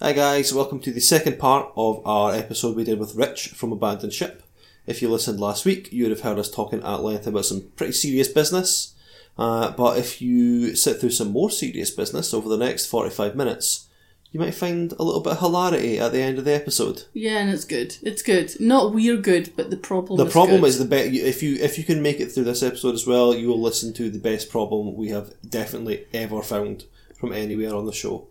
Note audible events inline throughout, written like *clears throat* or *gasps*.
Hi guys, welcome to the second part of our episode we did with Rich from Abandon Ship. If you listened last week, you would have heard us talking at length about some pretty serious business. Uh, but if you sit through some more serious business over the next 45 minutes, you might find a little bit of hilarity at the end of the episode. Yeah, and it's good. It's good. Not we're good, but the problem. The is problem good. is the be- if you if you can make it through this episode as well, you will listen to the best problem we have definitely ever found from anywhere on the show.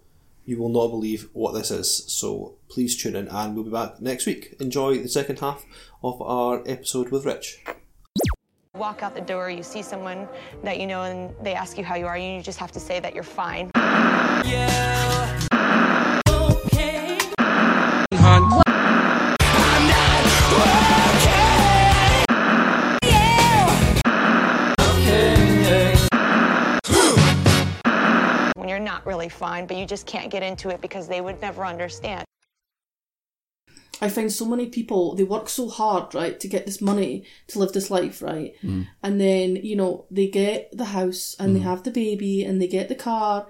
You will not believe what this is. So please tune in, and we'll be back next week. Enjoy the second half of our episode with Rich. walk out the door, you see someone that you know, and they ask you how you are, and you just have to say that you're fine. When not really fine, but you just can't get into it because they would never understand. I find so many people they work so hard, right, to get this money to live this life, right, and then you know they get the house and they have the baby and they get the car,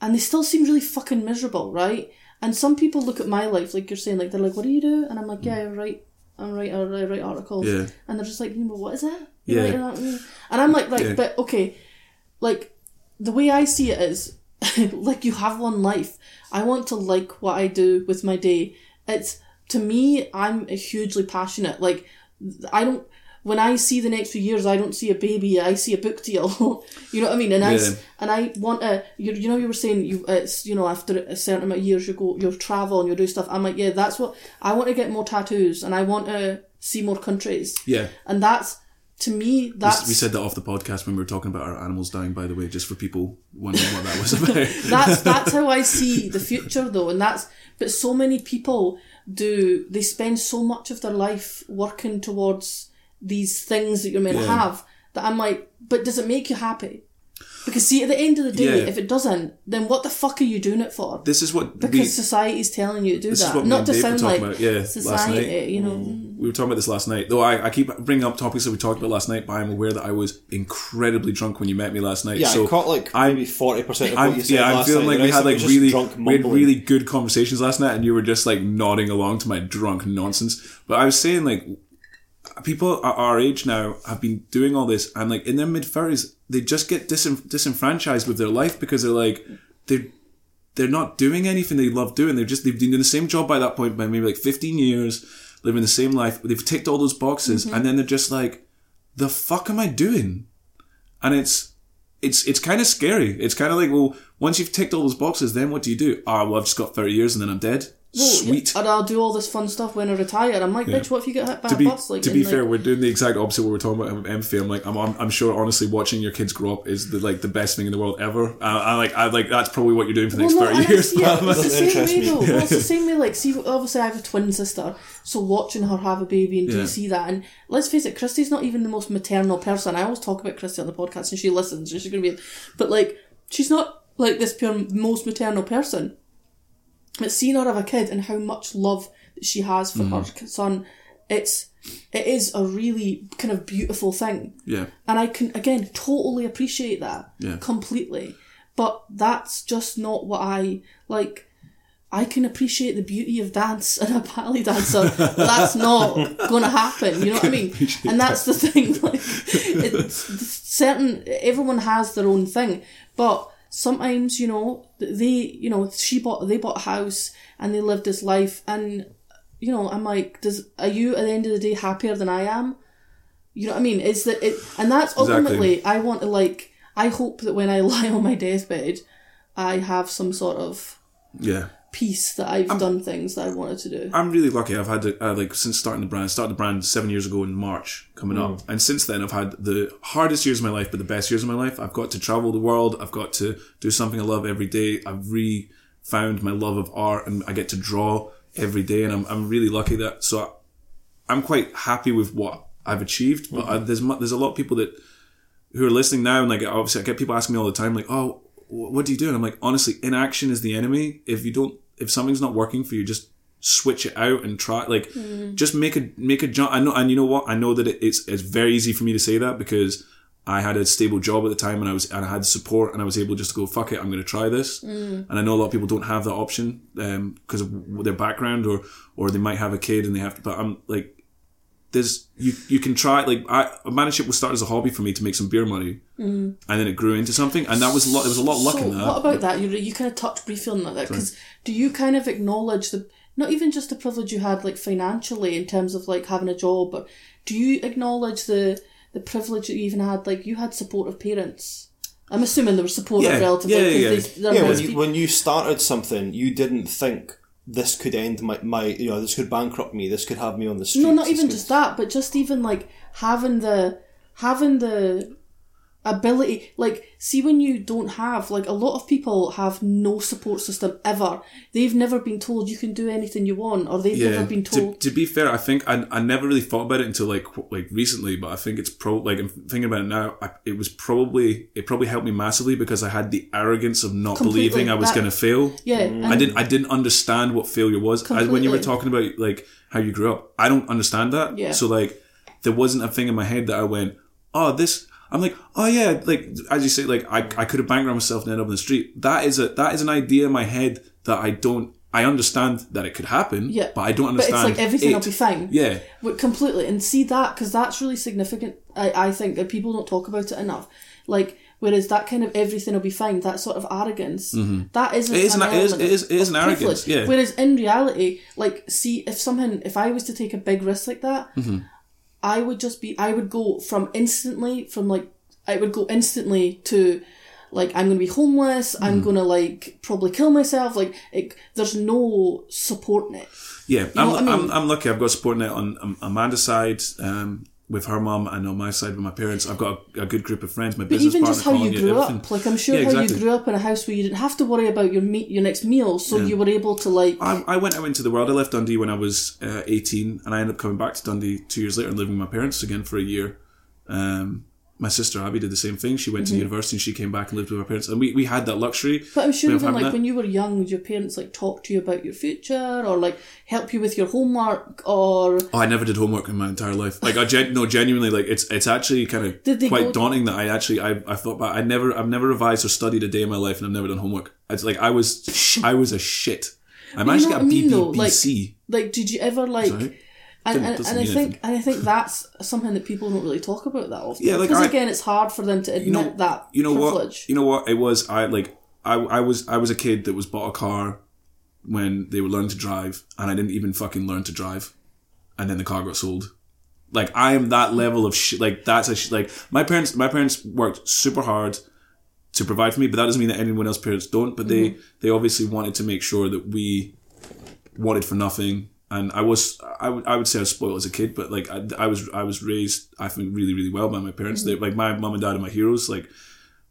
and they still seem really fucking miserable, right? And some people look at my life like you're saying, like they're like, "What do you do?" And I'm like, "Yeah, I write, I write, I write, I write articles," Yeah. and they're just like, "Mm, but "What is it?" You Yeah. write that? Mm. And I'm like, "Right, Yeah. but okay, like the way I see it is *laughs* like you have one life. I want to like what I do with my day. It's to me, I'm hugely passionate. Like I don't. When I see the next few years, I don't see a baby. I see a book deal. *laughs* you know what I mean? And I Yeah. and I want to. You, you know, you were saying you. It's you know after a certain amount of years, you go, you'll travel and you'll do stuff. I'm like, yeah, that's what I want to get more tattoos and I want to see more countries. Yeah. And that's to me. That's We said that off the podcast when we were talking about our animals dying, by the way, just for people wondering what that was *laughs* about. that's that's how I see the future though, and that's but so many people do they spend so much of their life working towards these things that you're meant to have that I'm like, but does it make you happy? Because see, at the end of the day, Yeah. if it doesn't, then what the fuck are you doing it for? this is what because we, society's telling you to do that, not to sound like about, yeah, society. You know, mm. We were talking about this last night. Though I, I keep bringing up topics that we talked about last night, but I'm aware that I was incredibly drunk when you met me last night. Yeah, so I caught like I'm- maybe forty percent of what I'm, you said yeah, I'm feeling night. like we had like really, we had really good conversations last night, and you were just like nodding along to my drunk nonsense. But I was saying like people at our age now have been doing all this, and like in their mid thirties, they just get disenf- disenfranchised with their life because they're like they're they're not doing anything they love doing. They're just they've been doing the same job by that point by maybe like 15 years, living the same life. They've ticked all those boxes, and then they're just like, the fuck am I doing? And it's it's it's kind of scary. It's kind of like, well, once you've ticked all those boxes, then what do you do? Ah, well, I've just got 30 years and then I'm dead. Well, Sweet. And I'll do all this fun stuff when I retire. I'm like, bitch, what if you get hit by to a be, bus? Like, to be like- fair, we're doing the exact opposite. What we're talking about with empathy. I'm like, I'm, I'm, I'm sure, honestly, watching your kids grow up is the like the best thing in the world ever. Uh, I like, I like that's probably what you're doing for the next Well, no, thirty and years. It's, yeah, it's the same way me. though. Well, it's the *laughs* same way. Like, see, obviously, I have a twin sister, so watching her have a baby and do Yeah. you see that? And let's face it, Christy's not even the most maternal person. I always talk about Christy on the podcast, and she listens, and she's gonna be, but like, she's not like this pure most maternal person. But seeing her have a kid and how much love that she has for her Mm-hmm. son, it's it is a really kind of beautiful thing. yeah, And I can again totally appreciate that Yeah. completely. But that's just not what I like. I can appreciate the beauty of dance and a ballet dancer, but that's not *laughs* going to happen. You know what I mean? And that's the thing. Like, it's certain. Everyone has their own thing, but sometimes you know they, you know, she bought they bought a house and they lived this life, and you know, I'm like, does are you at the end of the day happier than I am? You know what I mean? Is that it? And that's Exactly. ultimately, I want to like. I hope that when I *laughs* lie on my deathbed, I have some sort of yeah. Peace that I've done things that I wanted to do. I'm really lucky. I've had the, uh, like since starting the brand. Started the brand seven years ago in March coming up, and since then I've had the hardest years of my life, but the best years of my life. I've got to travel the world. I've got to do something I love every day. I've re found my love of art, and I get to draw every day, and I'm I'm really lucky that so. I, I'm quite happy with what I've achieved, but I, there's there's a lot of people that who are listening now, and like obviously I get people asking me all the time, like, oh, what do you do? And I'm like, honestly, inaction is the enemy. If you don't, if something's not working for you, just switch it out and try. Like, just make a make a jump. I know, and you know what? I know that it, it's it's very easy for me to say that because I had a stable job at the time, and I was and I had support, and I was able just to go fuck it, I'm going to try this. Mm. And I know a lot of people don't have that option because of their background, or or they might have a kid and they have to. But I'm like, there's you you can try like I apprenticeship was started as a hobby for me to make some beer money, and then it grew into something, and that was a lot. There was a lot of luck Mm. so in that. what about that? You you kind of touched briefly on that because do you kind of acknowledge the not even just the privilege you had like financially in terms of like having a job, but do you acknowledge the the privilege that you even had? Like you had supportive parents. I'm assuming there were supportive Yeah, relatives. yeah, like, 'cause yeah, they- yeah. they're yeah, when you, people. when you started something, you didn't think this could end my, my you know this could bankrupt me. This could have me on the streets. No, not even could- just that, but just even like having the having the ability like see when you don't have like a lot of people have no support system ever they've never been told you can do anything you want or they've never been told to be fair, I think I, I never really thought about it until like like recently, but I think it's pro like I'm thinking about it now. I, it was probably it probably helped me massively because I had the arrogance of not Completely, believing I was going to fail. yeah mm. I didn't I didn't understand what failure was. I, when you were talking about like how you grew up, I don't understand that. Yeah. So like there wasn't a thing in my head that I went, oh this. I'm like, oh yeah, like as you say, like I, I could have banged around myself and ended up in the street. That is a that is an idea in my head that I don't. I understand that it could happen, Yeah. but I don't understand. but it's like everything it. will be fine Yeah, But completely and see that because that's really significant I, I think that people don't talk about it enough like whereas that kind of everything will be fine that sort of arrogance that isn't Mm-hmm. It is an an- it is, it is, it is an arrogance, yeah. whereas in reality like see if someone if I was to take a big risk like that Mm-hmm. I would just be I would go from instantly from like I would go instantly to like I'm gonna be homeless. Mm-hmm. I'm gonna like probably kill myself. Like it, there's no support net. yeah. know I'm, I mean? I'm, I'm lucky. I've got support net on Amanda's side um, with her mum, and on my side with my parents. I've got a, a good group of friends. My But business even partner, just how you grew everything. up, like I'm sure Yeah, how exactly. you grew up in a house where you didn't have to worry about your meat, your next meal, so you were able to like. I, I went out into the world. I left Dundee when I was uh, 18, and I ended up coming back to Dundee two years later and living with my parents again for a year. Um, my sister Abby did the same thing. She went to university and she came back and lived with her parents, and we, we had that luxury. Mm-hmm. But I'm sure even like that. when you were young, would your parents like talk to you about your future or like help you with your homework or Oh, I never did homework in my entire life. Like I gen- no, genuinely, like it's it's actually kind of quite daunting that I actually I, I thought about. I never I've never revised or studied a day in my life, and I've never done homework. It's like I was I was a shit. I managed to get a mean? Like- like did you ever like? Sorry? And, and, and I think and I think that's something that people don't really talk about that often. Yeah, like, because I- again, it's hard for them to admit you know that you know privilege. what you know what it was. I like I I was I was a kid that was bought a car when they were learning to drive, and I didn't even fucking learn to drive, and then the car got sold. Like I am that level of shit. Like that's a sh- like my parents. My parents worked super hard to provide for me, but that doesn't mean that anyone else's parents don't. But they mm-hmm. they obviously wanted to make sure that we wanted for nothing. And I was, I would, I would say I was spoiled as a kid, but like I, I was, I was raised, I think, really, really well by my parents. Mm-hmm. They, like my mum and dad are my heroes. Like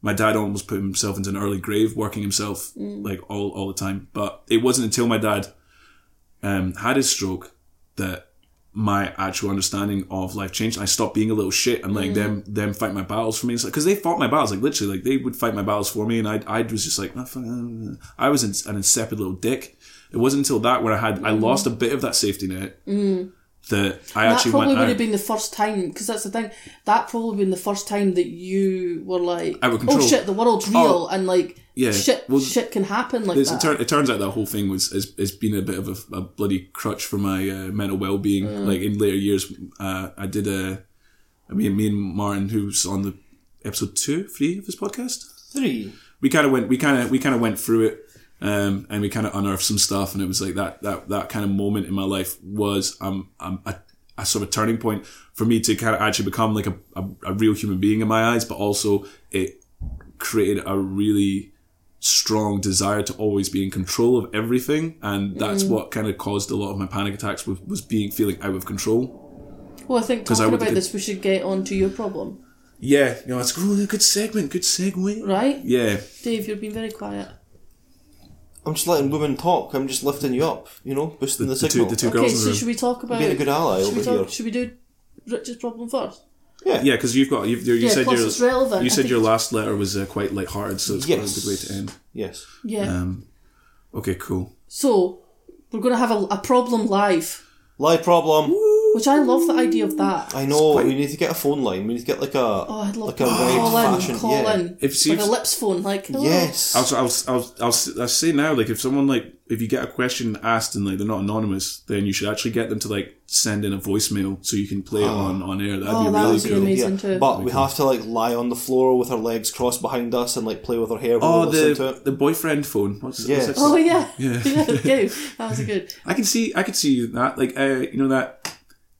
my dad almost put himself into an early grave, working himself mm. like all, all the time. But it wasn't until my dad um, had his stroke that my actual understanding of life changed. I stopped being a little shit and like mm. them them fight my battles for me. Because they fought my battles, like literally, like they would fight my battles for me, and I I was just like, "Oh, uh," I was an insipid little dick. It wasn't until that where I had I lost a bit of that safety net that I that actually probably went would out. have been the first time because that's the thing. That probably been the first time that you were like, Out of "Oh shit, the world's real," Oh, and like, yeah. shit, Well, shit can happen like It's- that. it, turn, it turns out that whole thing was has, has been a bit of a, a bloody crutch for my uh, mental well being. Mm. Like in later years, uh, I did a. I mean, me and Martin, who's on the episode two, three of this podcast, Three. we kind of went, we kind of, we kind of went through it, um, and we kind of unearthed some stuff, and it was like that, that, that kind of moment in my life was um, um a, a sort of turning point for me to kind of actually become like a, a, a real human being in my eyes, but also it created a really strong desire to always be in control of everything and that's Mm. what kind of caused a lot of my panic attacks was, was being feeling out of control well, I think I talking would about get- this, we should get on to your problem, yeah you know it's oh, a good segment good segue right? yeah Dave, you've been very quiet. I'm just letting women talk. I'm just lifting you up. You know, boosting the, The- the two- signal. the two Okay, girls in so should we talk about? being a good ally should we talk? here. Should we do Richard's problem first? Yeah. yeah because you've got you've, you Yeah, said your you said your last letter was uh, quite light-hearted so it's quite a good way to end Yes. Yeah. um okay cool so we're going to have a, a problem live. Live problem. Which I love the idea of that. I know. We need to get a phone line. We need to get like a Oh, I'd love like to a call red in, fashion. call yeah. in, If like a Steve's- lips phone, like hello. Yes. I was, I was, I was, I was, I was saying now, like, if someone like, if you get a question asked and like they're not anonymous, then you should actually get them to like send in a voicemail so you can play it on on air. That'd Oh, be that really would be cool. amazing. Yeah, too. but we have to like lie on the floor with our legs crossed behind us and like play with our hair Oh, we to the it. the boyfriend phone. What's, Yes. what's Oh yeah, Yeah. *laughs* yeah, yeah. That was a good. I can see, I could see that. Like, uh, you know that.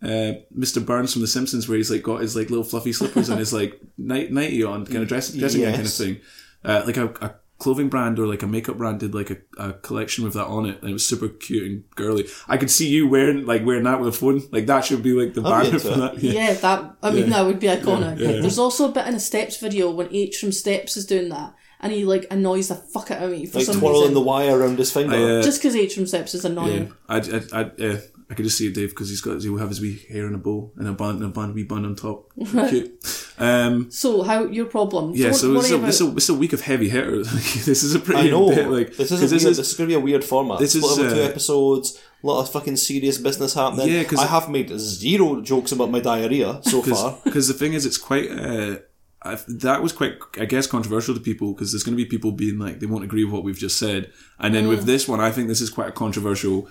Uh, Mr. Burns from The Simpsons, where he's like got his like little fluffy slippers and his like *laughs* night nighty on, kind of dress, dressing gown kind of thing. Uh, like a, a clothing brand or like a makeup brand did like a, a collection with that on it, and it was super cute and girly. I could see you wearing like wearing that with a phone. Like that should be like the I'd banner for it. that. Yeah, Yeah. that. I mean, Yeah. that would be iconic. Yeah, yeah. There's also a bit in a Steps video when H from Steps is doing that, and he like annoys the fuck out of me for Like some twirling reason. the wire around his finger. I, uh, Just because H from Steps is Yeah, annoying. I'd, I'd, I'd, yeah, I could just see it, Dave, because he's got he'll have his wee hair in a bow and a bun, and a bun, wee bun on top. *laughs* Cute. Um, So how your problem? yeah, Don't so worry it's a, about- it's, a, it's a week of heavy hitters. *laughs* this is a pretty I know. bit, like this is 'cause a weird, this is going to be a weird format. this Split is, over two uh, episodes. A lot of fucking serious business happening. Yeah, 'cause- I have made zero jokes about my diarrhea so *laughs* far. because the thing is, it's quite. Uh, I, that was quite, I guess, controversial to people because there's going to be people being like they won't agree with what we've just said, and then Mm. with this one, I think this is quite a controversial.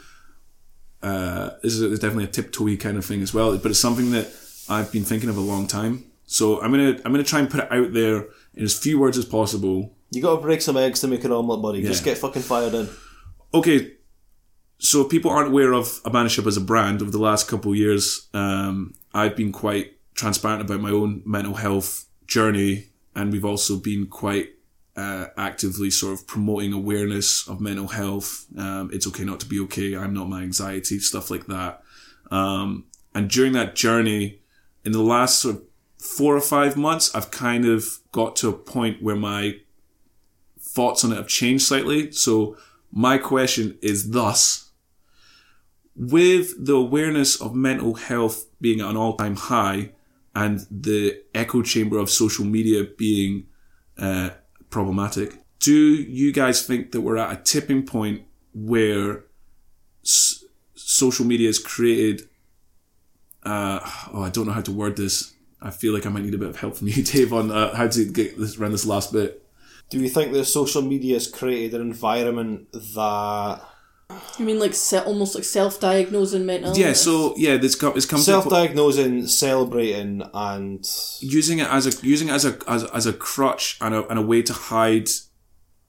Uh, this is definitely a tiptoey kind of thing as well, but it's something that I've been thinking of a long time. So I'm gonna I'm gonna try and put it out there in as few words as possible. You got to break some eggs to make an omelette, buddy. Just get fucking fired in. Okay, so people aren't aware of Abandon Ship as a brand over the last couple of years, um, I've been quite transparent about my own mental health journey, and we've also been quite uh, actively sort of promoting awareness of mental health. Um, it's okay not to be okay. I'm not my anxiety, stuff like that. Um, and during that journey, in the last sort of four or five months, I've kind of got to a point where my thoughts on it have changed slightly. So my question is thus, with the awareness of mental health being at an all-time high and the echo chamber of social media being uh, problematic, do you guys think that we're at a tipping point where s- social media has created uh, oh, I don't know how to word this. I feel like I might need a bit of help from you, *laughs* Dave, on uh, how to get this around this last bit. Do you think that social media has created an environment that You mean like se- almost like self-diagnosing mental? Yeah, illness? so yeah, this come it's come to a po- self-diagnosing, celebrating, and using it as a using it as a as, as a crutch and a and a way to hide,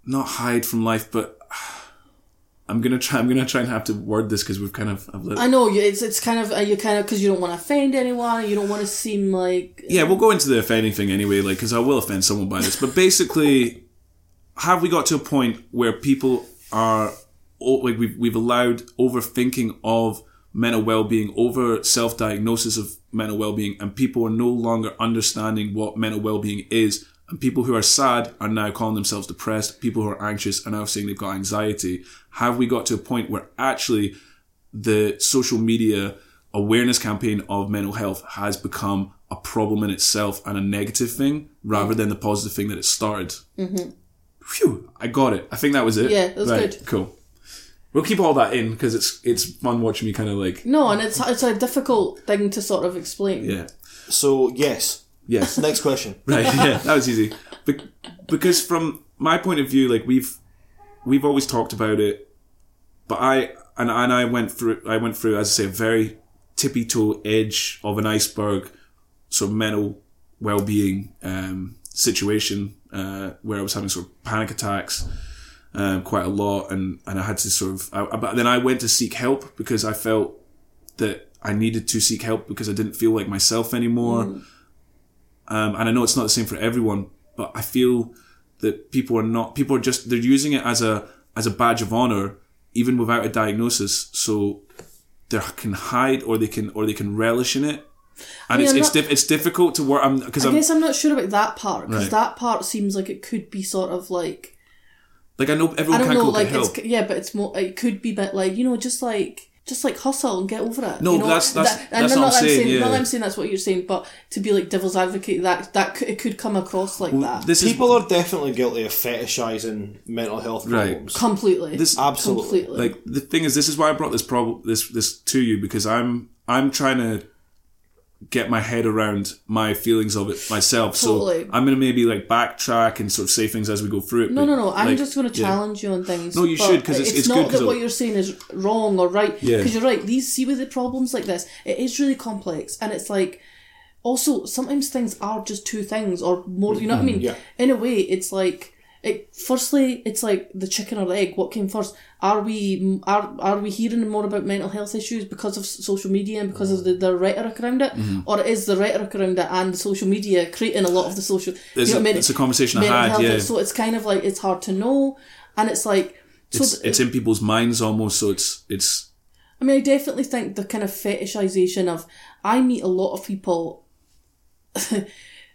not hide from life, but *sighs* I'm gonna try. I'm gonna try and have to word this because we've kind of. I've let, I know it's it's kind of uh, you kind of because you don't want to offend anyone. You don't want to seem like yeah, we'll go into the offending thing anyway, like because I will offend someone by this. But basically, have we got to a point where people are like we've we've allowed overthinking of mental well-being, over self-diagnosis of mental well-being, and people are no longer understanding what mental well-being is. And people who are sad are now calling themselves depressed. People who are anxious are now saying they've got anxiety. Have we got to a point where actually the social media awareness campaign of mental health has become a problem in itself and a negative thing rather than the positive thing that it started. Mm-hmm. Phew, I got it. I think that was it. Yeah, that was right, good. Cool. We'll keep all that in because it's it's fun watching me kind of like no, and it's it's a difficult thing to sort of explain. yeah so yes. yes *laughs* Next question. right yeah that was easy Be- because from my point of view like we've we've always talked about it but i and, and i went through i went through as i say a very tippy toe edge of an iceberg sort of mental well-being um, situation uh, where i was having sort of panic attacks um, quite a lot and and i had to sort of I, but then i went to seek help because i felt that i needed to seek help because i didn't feel like myself anymore um, and I know it's not the same for everyone, but I feel that people are not people are just they're using it as a as a badge of honor, even without a diagnosis. So they can hide or they can or they can relish in it, and mean, it's it's, not- diff- it's difficult to work. I'm because I I'm guess I'm not sure about that part because Right. that part seems like it could be sort of like like I know I everyone don't can't know, go like get help. it's yeah, but it's more it could be a bit like you know just like just like hustle and get over it. No, you know? that's- that's- That- and that's not what I'm that saying, yeah. Not that I'm saying that's what you're saying, but to be like devil's advocate, that that could, it could come across like that This is People are definitely guilty of fetishizing mental health Right. problems. completely. This- Absolutely. completely. like the thing is this is why I brought this problem this this to you because I'm I'm trying to get my head around my feelings of it myself. Totally. So I'm gonna maybe like backtrack and sort of say things as we go through it. No, no, no. I'm just going to yeah. challenge you on things. No, you should, 'cause it's- it's not good 'cause that what you're saying is wrong or right. Yeah. Because you're right. These see with the problems like this, it is really complex, and it's like also sometimes things are just two things or more. You know what I mm-hmm. mean? Yeah. In a way, it's like. It, firstly, it's like the chicken or the egg. What came first? Are we are are we hearing more about mental health issues because of social media and because of the, the rhetoric around it, Mm-hmm. or is the rhetoric around it and the social media creating a lot of the social? It's you know a- it's a conversation I had, health, yeah. So it's kind of like it's hard to know, and it's like so. It's, th- it's in people's minds almost, so it's it's I mean, I definitely think the kind of fetishization of I meet a lot of people *laughs*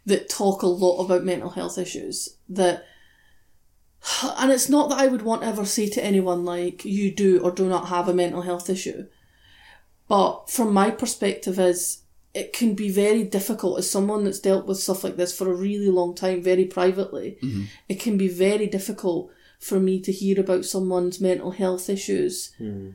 that talk a lot about mental health issues that. *sighs* And it's not that I would want to ever say to anyone like you do or do not have a mental health issue, but from my perspective is it can be very difficult as someone that's dealt with stuff like this for a really long time, very privately. Mm-hmm. It can be very difficult for me to hear about someone's mental health issues mm-hmm.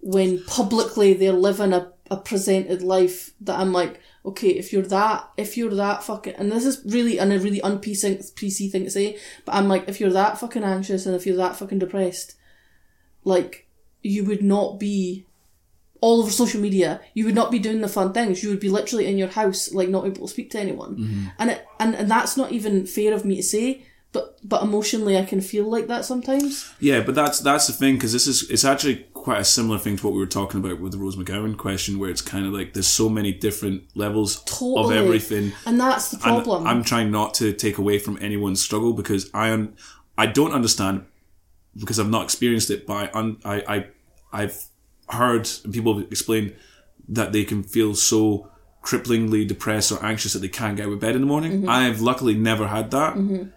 when publicly they're living a, a presented life that I'm like, okay, if you're that, if you're that fucking, and this is really and a really un-PC PC thing to say, but I'm like, if you're that fucking anxious and if you're that fucking depressed, like, you would not be all over social media. You would not be doing the fun things. You would be literally in your house, like not able to speak to anyone. Mm-hmm. And it, and and that's not even fair of me to say. But but emotionally, I can feel like that sometimes. Yeah, but that's that's the thing because this is it's actually quite a similar thing to what we were talking about with the Rose McGowan question, where it's kind of like there's so many different levels Totally. of everything. And that's the And problem. I'm trying not to take away from anyone's struggle because I un- I don't understand because I've not experienced it, but I, I, I I've heard people explain that they can feel so cripplingly depressed or anxious that they can't get out of bed in the morning. Mm-hmm. I've luckily never had that.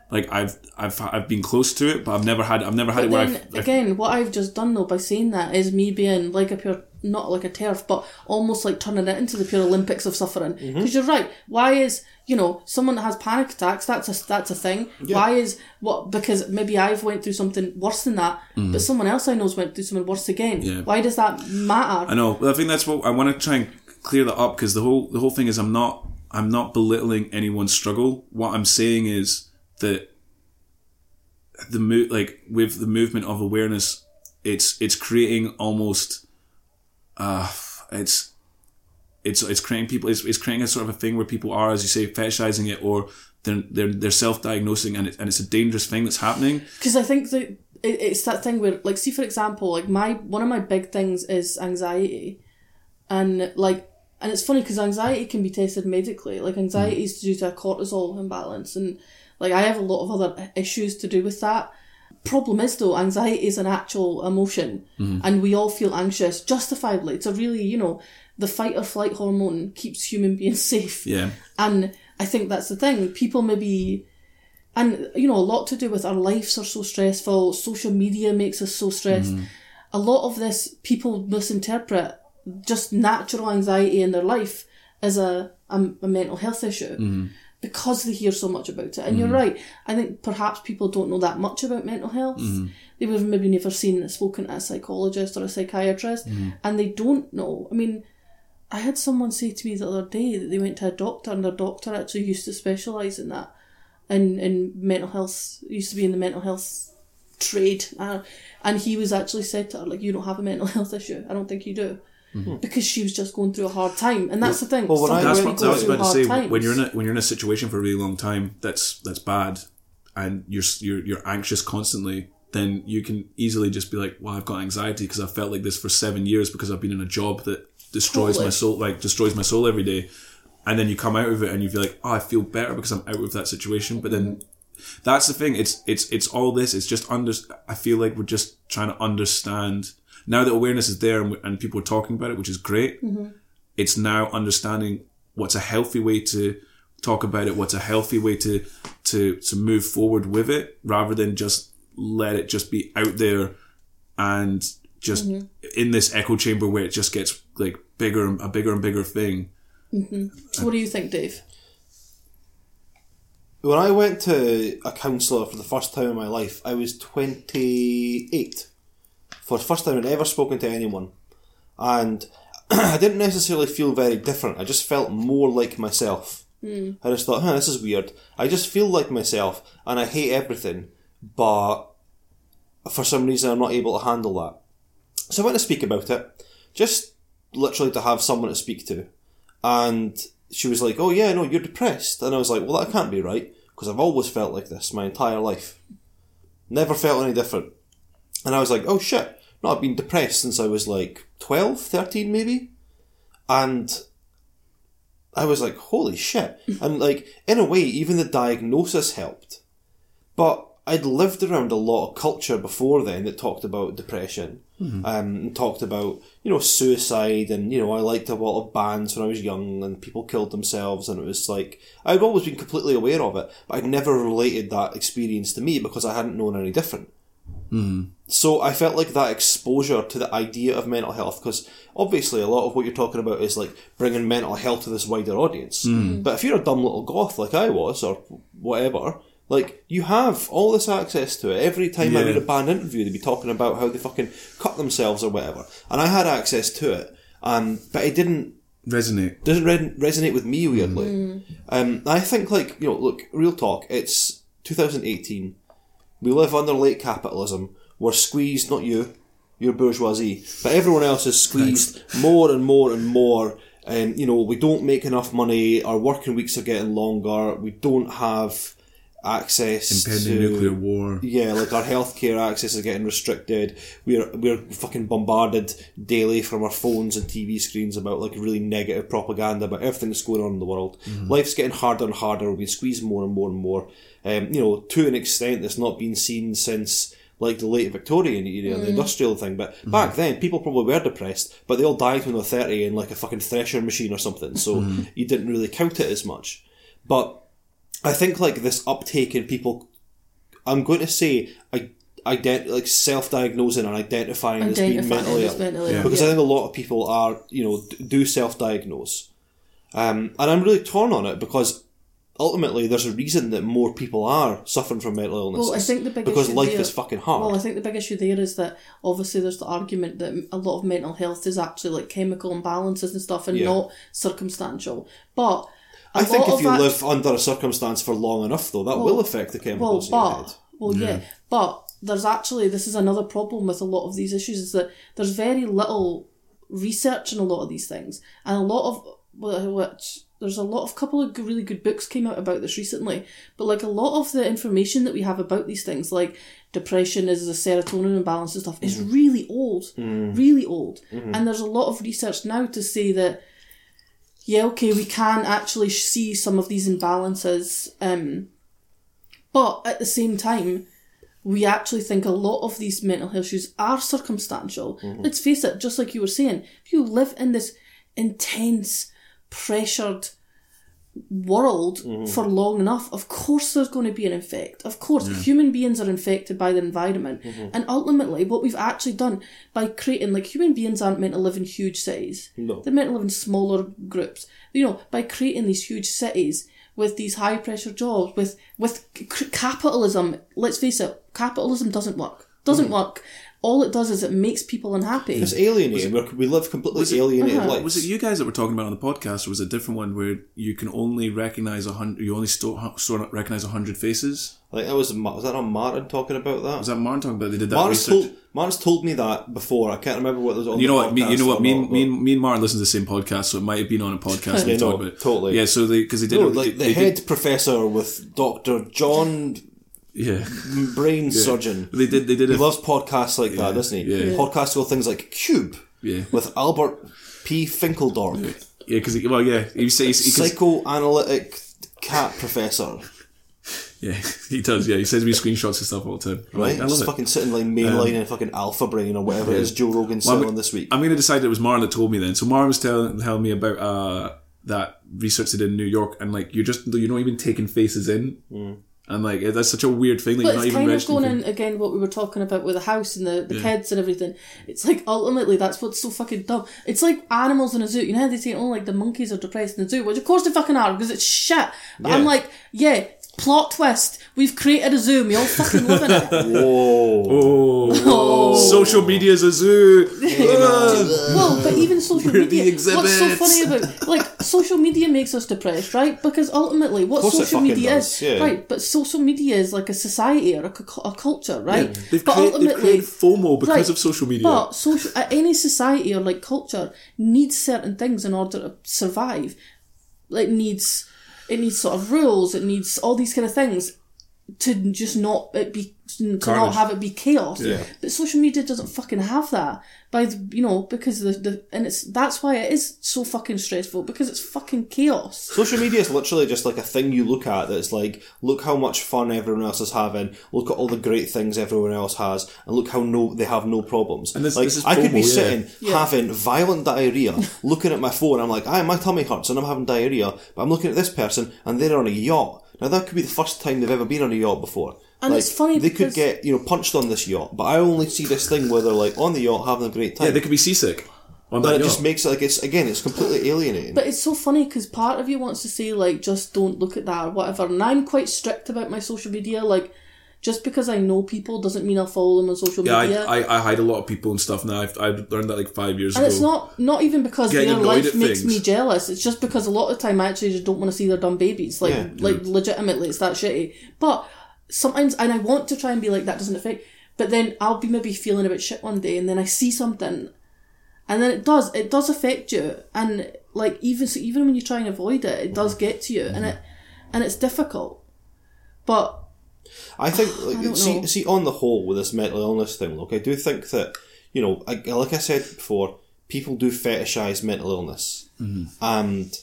Like I've I've I've been close to it, but I've never had I've never had But it where then I've, I've again, what I've just done though by saying that is me being like a pure, not like a TERF, but almost like turning it into the pure Olympics of suffering. Because Mm-hmm. you're right. Why is you know someone that has panic attacks? That's a that's a thing. Why is what? Because maybe I've went through something worse than that, but someone else I know's went through something worse again. Mm-hmm. Yeah. Why does that matter? I know, I think that's what I want to try and clear that up because the whole the whole thing is I'm not I'm not belittling anyone's struggle. What I'm saying is that the mo- like with the movement of awareness, it's it's creating almost uh it's it's it's creating people it's, it's creating a sort of a thing where people are as you say fetishizing it or they're they're, they're self-diagnosing and, it, and it's a dangerous thing that's happening because I think that it, it's that thing where, like, see for example, like my one of my big things is anxiety, and like, and it's funny because anxiety can be tested medically. Like, anxiety mm. is due to a cortisol imbalance, and like I have a lot of other issues to do with that. Problem is though, anxiety is an actual emotion, mm-hmm. and we all feel anxious justifiably. It's a really, you know, the fight or flight hormone keeps human *laughs* beings safe. yeah And I think that's the thing. People maybe, and you know, a lot to do with our lives are so stressful. Social media makes us so stressed. Mm-hmm. A lot of this, people misinterpret just natural anxiety in their life is a, a, a mental health issue mm-hmm. because they hear so much about it. And you're mm-hmm. right. I think perhaps people don't know that much about mental health. Mm-hmm. They would have maybe never seen, spoken to a psychologist or a psychiatrist, and they don't know. I mean, I had someone say to me the other day that they went to a doctor and their doctor actually used to specialise in that, in, in mental health, used to be in the mental health trade. Uh, and he was actually said to her, like, you don't have a mental *laughs* health issue. I don't think you do. Mm-hmm. Because she was just going through a hard time. And that's the thing. well, I—that's what I was about to say. times. When you're in a when you're in a situation for a really long time, that's that's bad, and you're you're you're anxious constantly. Then you can easily just be like, "Well, I've got anxiety because I've felt like this for seven years because I've been in a job that destroys my soul, like destroys my soul every day." And then you come out of it and you feel like, "Oh, I feel better because I'm out of that situation." But then mm-hmm. that's the thing. It's it's it's all this. It's just under. I feel like we're just trying to understand now that awareness is there and, and people are talking about it, which is great it's now understanding what's a healthy way to talk about it, what's a healthy way to to to move forward with it, rather than just let it just be out there and just in this echo chamber where it just gets like bigger and a bigger and bigger thing. Mm-hmm. So what do you think, Dave? When I went to a counsellor for the first time in my life, I was 28. For the first time I'd ever spoken to anyone. And *clears throat* I didn't necessarily feel very different. I just felt more like myself. Mm. I just thought, huh, this is weird. I just feel like myself, and I hate everything, but for some reason I'm not able to handle that. So I went to speak about it, just literally to have someone to speak to. And she was like, oh yeah, no, you're depressed. And I was like, well, that can't be right, because I've always felt like this my entire life. Never felt any different. And I was like, oh shit, no, I've been depressed since I was like 12, 13 maybe. And I was like, holy shit. *laughs* And like, in a way, even the diagnosis helped. But I'd lived around a lot of culture before then that talked about depression, mm-hmm. um, and talked about you know suicide, and you know I liked a lot of bands when I was young, and people killed themselves, and it was like I'd always been completely aware of it, but I'd never related that experience to me because I hadn't known any different. Mm-hmm. So I felt like that exposure to the idea of mental health, because obviously a lot of what you're talking about is like bringing mental health to this wider audience. Mm. But if you're a dumb little goth like I was, or whatever, like you have all this access to it. Every time I Yeah. read a band interview, they'd be talking about how they fucking cut themselves or whatever, and I had access to it. Um, but it didn't Resonate. doesn't re- resonate with me weirdly. Um, I think like you know, look, real talk. It's 2018. We live under late capitalism. We're squeezed, not you, you're bourgeoisie, but everyone else is squeezed more and more and more. And you know, we don't make enough money. Our working weeks are getting longer. We don't have access Impending to nuclear war. yeah, like our healthcare access is getting restricted. We're we're fucking bombarded daily from our phones and TV screens about like really negative propaganda about everything that's going on in the world. Life's getting harder and harder. We're being squeezed more and more and more. Um, you know, to an extent that's not been seen since like the late Victorian era, the mm. industrial thing. But mm-hmm. back then, people probably were depressed, but they all died when they were thirty in like a fucking thresher machine or something. So mm-hmm. you didn't really count it as much. But I think like this uptake in people, I'm going to say, I ident- like self-diagnosing and identifying, as being mentally ill mentally ill, because yeah. I think a lot of people are you know d- do self-diagnose, um, and I'm really torn on it because ultimately there's a reason that more people are suffering from mental illness. Well, I think the big because issue life there- is fucking hard. Well, I think the big issue there is that obviously there's the argument that a lot of mental health is actually like chemical imbalances and stuff and Yeah. not circumstantial. But a I think if of you that- live under a circumstance for long enough, though, that will affect the well, chemicals in your but head. well, yeah. but there's actually this is another problem with a lot of these issues is that there's very little research in a lot of these things, and a lot of well, which there's a lot of couple of really good books came out about this recently, but like a lot of the information that we have about these things, like depression is a serotonin imbalance and stuff, is mm. really old, mm. really old, mm-hmm. and there's a lot of research now to say that yeah, okay, we can actually see some of these imbalances, um, but at the same time, we actually think a lot of these mental health issues are circumstantial. Mm-hmm. Let's face it, just like you were saying, if you live in this intense, pressured world mm-hmm. for long enough, of course there's going to be an effect. Of course, human beings are infected by their environment. Mm-hmm. And ultimately, what we've actually done by creating, like, human beings aren't meant to live in huge cities. No. They're meant to live in smaller groups. You know, by creating these huge cities with these high pressure jobs, with with c- capitalism. Let's face it, capitalism doesn't work. Doesn't mm-hmm. work. All it does is it makes people unhappy. It's alienating. We're, we live completely alienated Uh-huh. lives. Was it you guys that were talking about on the podcast, or was it a different one where you can only recognize a hundred? You only store, store recognize a hundred faces. I think that was Ma- was that on Martin talking about that? Was that Martin talking about? They did that Martin's research. told Martin's told me that before. I can't remember what was on. you the know what? Me, podcast you know what? or Me, not, and, me, and, me and Martin listen to the same podcast, so it might have been on a podcast. *laughs* Yeah, we talked about it. totally. Yeah, so they because they did No, it- like they the did- head professor with Doctor John yeah, Brain Surgeon. they did. They did He it. loves podcasts like that, doesn't he? yeah. Podcasts with things like Cube Yeah. with Albert P. Finkeldorf, Yeah, because well, yeah, he says psychoanalytic cat professor. yeah, *laughs* he does. Yeah, he says we screenshots and stuff all the time. Right, I love just it. fucking sitting like mainlining fucking Alpha Brain or whatever it is Joe Rogan's Well, I'm- this week. I'm going to decide it was Mara that told me then. So Mara was telling, telling me about uh, that research they did in New York, and like you're just you're not even taking faces in, and like that's such a weird thing. Like But you're not it's even kind of going in again what we were talking about with the house and the, the kids and everything. It's like ultimately that's what's so fucking dumb. It's like animals in a zoo. You know how they say, oh, like the monkeys are depressed in the zoo, which of course they fucking are because it's shit. But Yeah. I'm like, yeah, plot twist. We've created a zoo. and We all fucking live in it. *laughs* Whoa. Oh, social media's a zoo. Hey, well, but even social We're media. What's so funny about like social media makes us depressed, right? Because ultimately, what course it social fucking media does, is, yeah. right? But social media is like a society or a, cu- a culture, right? They've, but create, they've created FOMO because Right, of social media. But social, uh, any society or like culture needs certain things in order to survive. It needs it needs sort of rules. It needs all these kind of things to just not it be to not have it be chaos. Yeah. But social media doesn't fucking have that. By the, you know because the the and it's that's why it is so fucking stressful because it's fucking chaos. Social media is literally just like a thing you look at that's like, look how much fun everyone else is having, look at all the great things everyone else has, and look how no they have no problems. And this- like this is I could be yeah. sitting Yeah. having violent diarrhea, *laughs* looking at my phone, I'm like, aye, my tummy hurts and I'm having diarrhea, but I'm looking at this person and they're on a yacht. Now that could be the first time they've ever been on a yacht before. And Like, it's funny they could get you know punched on this yacht, but I only see this thing where they're like on the yacht having a great time. yeah, they could be seasick. On but that it yacht. just makes it like it's again, it's completely alienating. But it's so funny because part of you wants to say like just don't look at that or whatever, and I'm quite strict about my social media. Like, just because I know people doesn't mean I'll follow them on social yeah, media. I, I, I hide a lot of people and stuff now. I've, I've learned that like five years and ago. And it's not not even because Getting their life makes things. me jealous. It's just because a lot of the time I actually just don't want to see their dumb babies. Like Yeah. like legitimately, it's that shitty. But sometimes, and I want to try and be like that doesn't affect. But then I'll be maybe feeling a bit shit one day, and then I see something, and then it does it does affect you, and like even so, even when you try and avoid it, it does mm-hmm. get to you, and mm-hmm. it and it's difficult. But I think, *sighs* like, don't see, know. see, on the whole, with this mental illness thing, look, I do think that, you know, I, like I said before, people do fetishize mental illness. Mm-hmm. And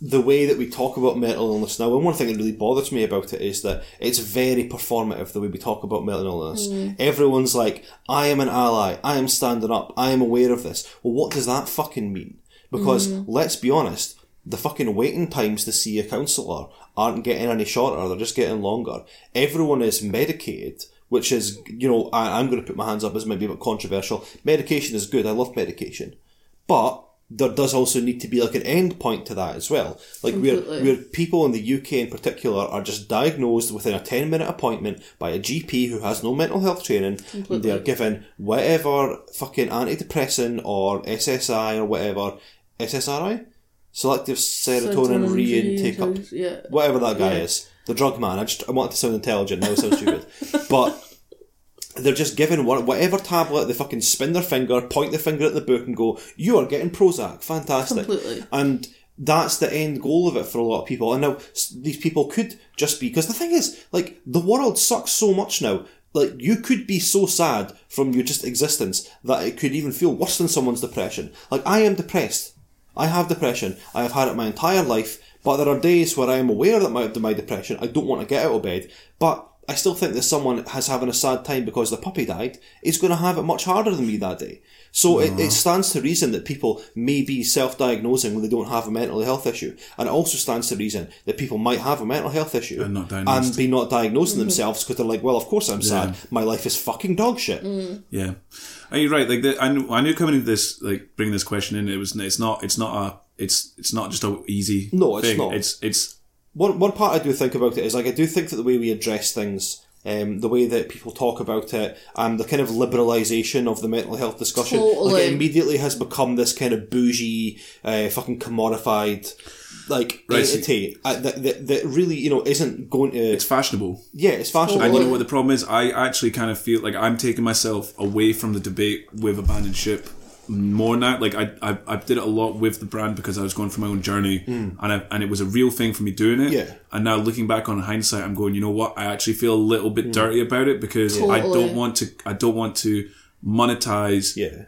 the way that we talk about mental illness now, and one thing that really bothers me about it is that it's very performative the way we talk about mental illness. Mm. Everyone's like, I am an ally, I am standing up, I am aware of this. Well, what does that fucking mean? Because mm. let's be honest, the fucking waiting times to see a counsellor aren't getting any shorter, they're just getting longer. Everyone is medicated, which is, you know, I, I'm going to put my hands up, this might be a bit controversial. Medication is good, I love medication. But there does also need to be like an end point to that as well. Like where, Completely. where people in the UK in particular are just diagnosed within a 10 minute appointment by a GP who has no mental health training. And they are given whatever fucking antidepressant or SSI or whatever. SSRI? Selective serotonin, Serotonin reintake up. yeah. Whatever that guy Yeah. is. The drug man. I just I want to sound intelligent. Now it sounds stupid. *laughs* But they're just given what- whatever tablet, they fucking spin their finger, point the finger at the book, and go, "You are getting Prozac, fantastic." Completely. And that's the end goal of it for a lot of people. And now these people could just be because the thing is, like, the world sucks so much now. Like, you could be so sad from your just existence that it could even feel worse than someone's depression. Like, I am depressed. I have depression. I have had it my entire life. But there are days where I am aware that my, my depression. I don't want to get out of bed. But I still think that someone has having a sad time because the puppy died is going to have it much harder than me that day. So it, it mm. stands to reason that people may be self-diagnosing when they don't have a mental health issue, and it also stands to reason that people might have a mental health issue And not and be not diagnosing mm-hmm. themselves because they're like, well, of course I'm sad. My life is fucking dog shit. Mm. Yeah, are you're right. Like the, I, knew, I knew coming into this, like bringing this question in, it was it's not it's not a it's it's not just a easy. No, it's thing. not. It's it's one one part I do think about it is like I do think that the way we address things, um, the way that people talk about it, and the kind of liberalisation of the mental health discussion, like it immediately has become this kind of bougie, uh, fucking commodified, like Right, entity uh, that, that that really you know isn't going to. it's fashionable. yeah, it's fashionable. And you know what the problem is? I actually kind of feel like I'm taking myself away from the debate with Abandon Ship more now. Like I, I, I did it a lot with the brand because I was going for my own journey, and I, and it was a real thing for me doing it. Yeah. And now looking back on hindsight, I'm going, you know what? I actually feel a little bit dirty about it because I don't want to. I don't want to monetize yeah.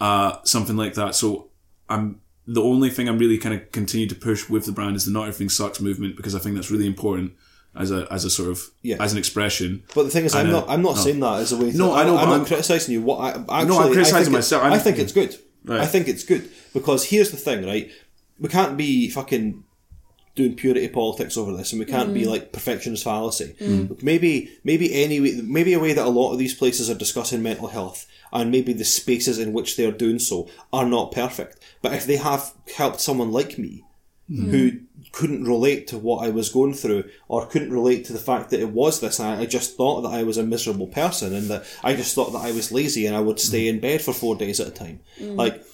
uh, something like that. So I'm the only thing I'm really kind of continue to push with the brand is the not everything sucks movement because I think that's really important as a as a sort of Yeah. as an expression. But the thing is, I'm know. Uh, not. I'm not No. saying that as a way. To, No, I know, I'm, but not I'm- criticizing you. What I actually, No, I'm I criticising think myself. I'm- I think it's good. Right. I think it's good because here's the thing, right? We can't be fucking doing purity politics over this, and we can't be mm. like perfectionist fallacy. Look, Maybe, maybe any way, maybe a way that a lot of these places are discussing mental health, and maybe the spaces in which they are doing so are not perfect. But if they have helped someone like me Mm. who couldn't relate to what I was going through or couldn't relate to the fact that it was this. And I, I just thought that I was a miserable person and that I just thought that I was lazy and I would stay mm. in bed for four days at a time. Mm. Like,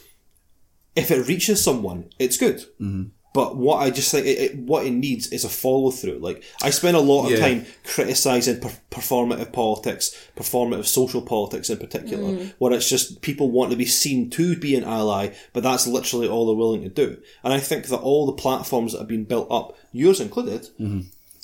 if it reaches someone, it's good. Mm-hmm. But what I just think, it, it, what it needs is a follow through. Like I spend a lot of Yeah. time criticizing per- performative politics, performative social politics in particular, mm. where it's just people want to be seen to be an ally, but that's literally all they're willing to do. And I think that all the platforms that have been built up, yours included, mm-hmm.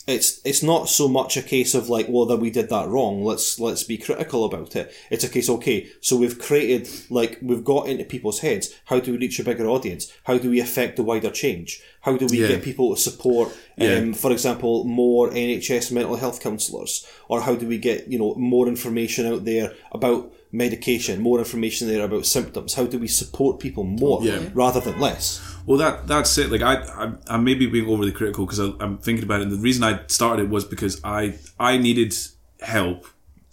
It's it's not so much a case of like, well, that we did that wrong. Let's let's be critical about it. It's a case, okay, so we've created like we've got into people's heads. How do we reach a bigger audience? How do we affect the wider change? How do we Yeah. get people to support, Yeah. um, for example, more NHS mental health counsellors, or how do we get you know more information out there about medication, more information there about symptoms? How do we support people more Yeah. rather than less? Well, that that's it. Like I, I, I may be being overly critical because I'm thinking about it. And the reason I started it was because I, I needed help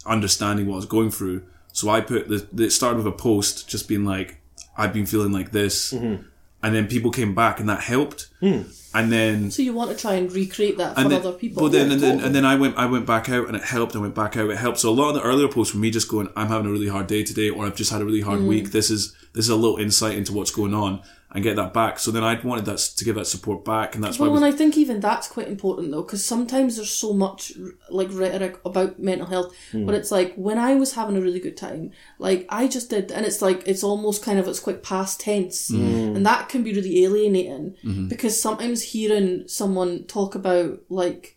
understanding what I was going through. So I put the, the it started with a post just being like, I've been feeling like this, and then people came back and that helped. And then So you want to try and recreate that for then, other people. But then, and then, and then I went, I went back out, and it helped. I went back out, it helped. So a lot of the earlier posts were me just going, "I'm having a really hard day today," or "I've just had a really Mm. hard week." This is this is a little insight into what's going on, and get that back. So then I wanted that to give that support back, and that's why. Well, and I think even that's quite important though, because sometimes there's so much like rhetoric about mental health, Hmm. but it's like when I was having a really good time, like I just did, and it's like it's almost kind of it's quite past tense, Hmm. and that can be really alienating Mm-hmm. because sometimes hearing someone talk about like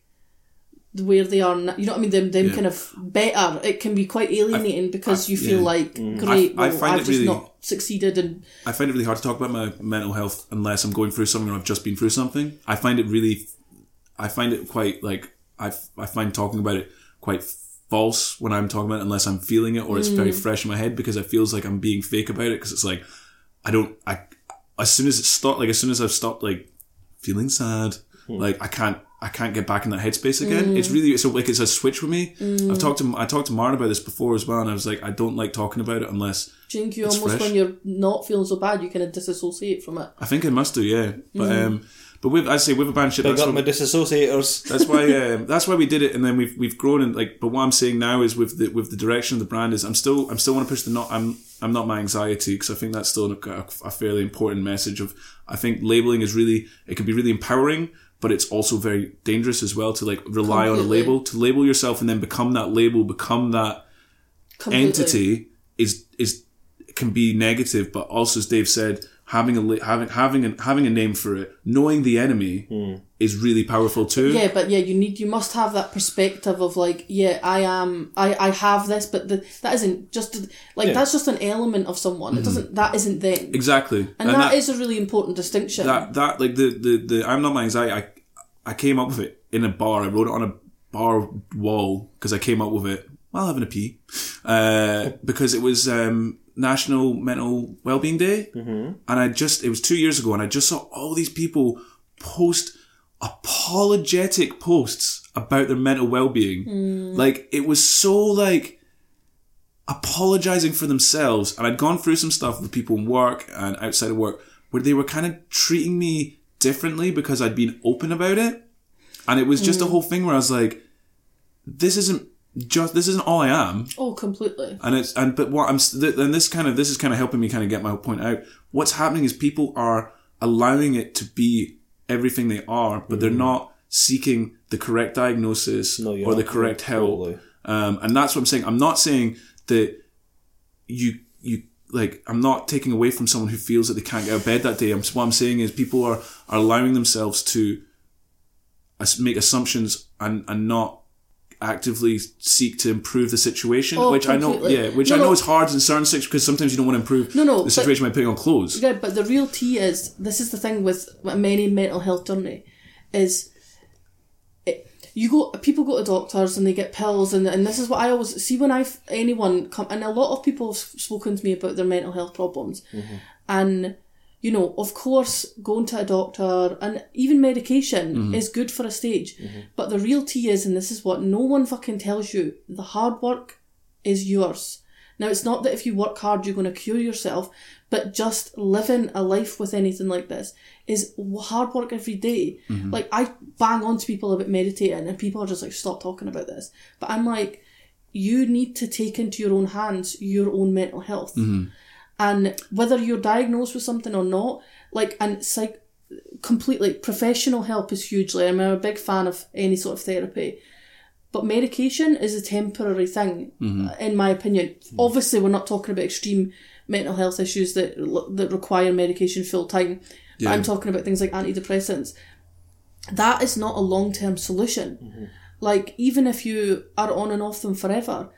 where they are, now, you know what I mean, them them Yeah. kind of better, it can be quite alienating because you feel yeah. like mm. I- great, I well, find I've it just really- not succeeded, and I find it really hard to talk about my mental health unless I'm going through something or I've just been through something. I find it really, I find it quite like I, I find talking about it quite false when I'm talking about it unless I'm feeling it or it's very mm. fresh in my head because it feels like I'm being fake about it because it's like I don't I as soon as it stopped like as soon as I've stopped like feeling sad hmm. like I can't I can't get back in that headspace again. It's really it's a, like it's a switch for me. I've talked to I talked to Martin about this before as well, and I was like I don't like talking about it unless do you think you It's almost fresh. when you're not feeling so bad, you kind of disassociate from it. I think I must do, yeah. But um, but with I say with Abandon Ship, Big that's, up my disassociators. *laughs* that's why *laughs* um, that's why we did it, and then we've we've grown and like. But what I'm saying now is with the with the direction of the brand is I'm still I'm still want to push the not I'm I'm not my anxiety because I think that's still a, a fairly important message of I think labeling is really it can be really empowering. But it's also very dangerous as well to like rely on a label to label yourself and then become that label, become that Completely. entity is is can be negative, but also as Dave said, having a having having a, having a name for it, knowing the enemy is really powerful too. Yeah, but yeah, you need you must have that perspective of like, yeah, I am, I I have this, but the, that isn't just like Yeah. that's just an element of someone. It doesn't that isn't them, exactly, and, that is a really important distinction. that that like the the the I'm not my anxiety. I I came up with it in a bar. I wrote it on a bar wall because I came up with it while having a pee, uh, because it was um, National Mental Wellbeing Day, mm-hmm. and I just it was two years ago, and I just saw all these people post apologetic posts about their mental well-being. Like it was so like apologizing for themselves. And I'd gone through some stuff with people in work and outside of work where they were kind of treating me differently because I'd been open about it. And it was just a whole thing where I was like, this isn't just, this isn't all I am. oh, completely. And it's, and, but what I'm, s- th- and this kind of, this is kind of helping me kind of get my point out. What's happening is people are allowing it to be everything they are, but they're not seeking the correct diagnosis No, you're or the correct help. Totally. Um, and that's what I'm saying. I'm not saying that you you like. I'm not taking away from someone who feels that they can't get out of bed that day. I'm, what I'm saying is people are are allowing themselves to as- make assumptions and and not actively seek to improve the situation. Oh, which I know, yeah, which No, I know no. is hard in certain situations because sometimes you don't want to improve No, no, the but- situation by putting on clothes. Yeah, but the real tea is this is the thing with many mental health journey is it, you go people go to doctors and they get pills and and this is what I always see when I've anyone come and a lot of people have spoken to me about their mental health problems mm-hmm. and you know of course going to a doctor and even medication mm-hmm. is good for a stage mm-hmm. but the real tea is and this is what no one fucking tells you the hard work is yours Now, it's not that if you work hard, you're going to cure yourself, but just living a life with anything like this is hard work every day. Mm-hmm. Like, I bang on to people about meditating, and people are just like, stop talking about this. But I'm like, you need to take into your own hands your own mental health. And whether you're diagnosed with something or not, like, and psych, completely, professional help is hugely, I'm a big fan of any sort of therapy. But medication is a temporary thing, mm-hmm. uh, in my opinion. Mm-hmm. Obviously, we're not talking about extreme mental health issues that that require medication full time. Yeah. I'm talking about things like antidepressants. That is not a long term solution. Mm-hmm. Like, even if you are on and off them forever,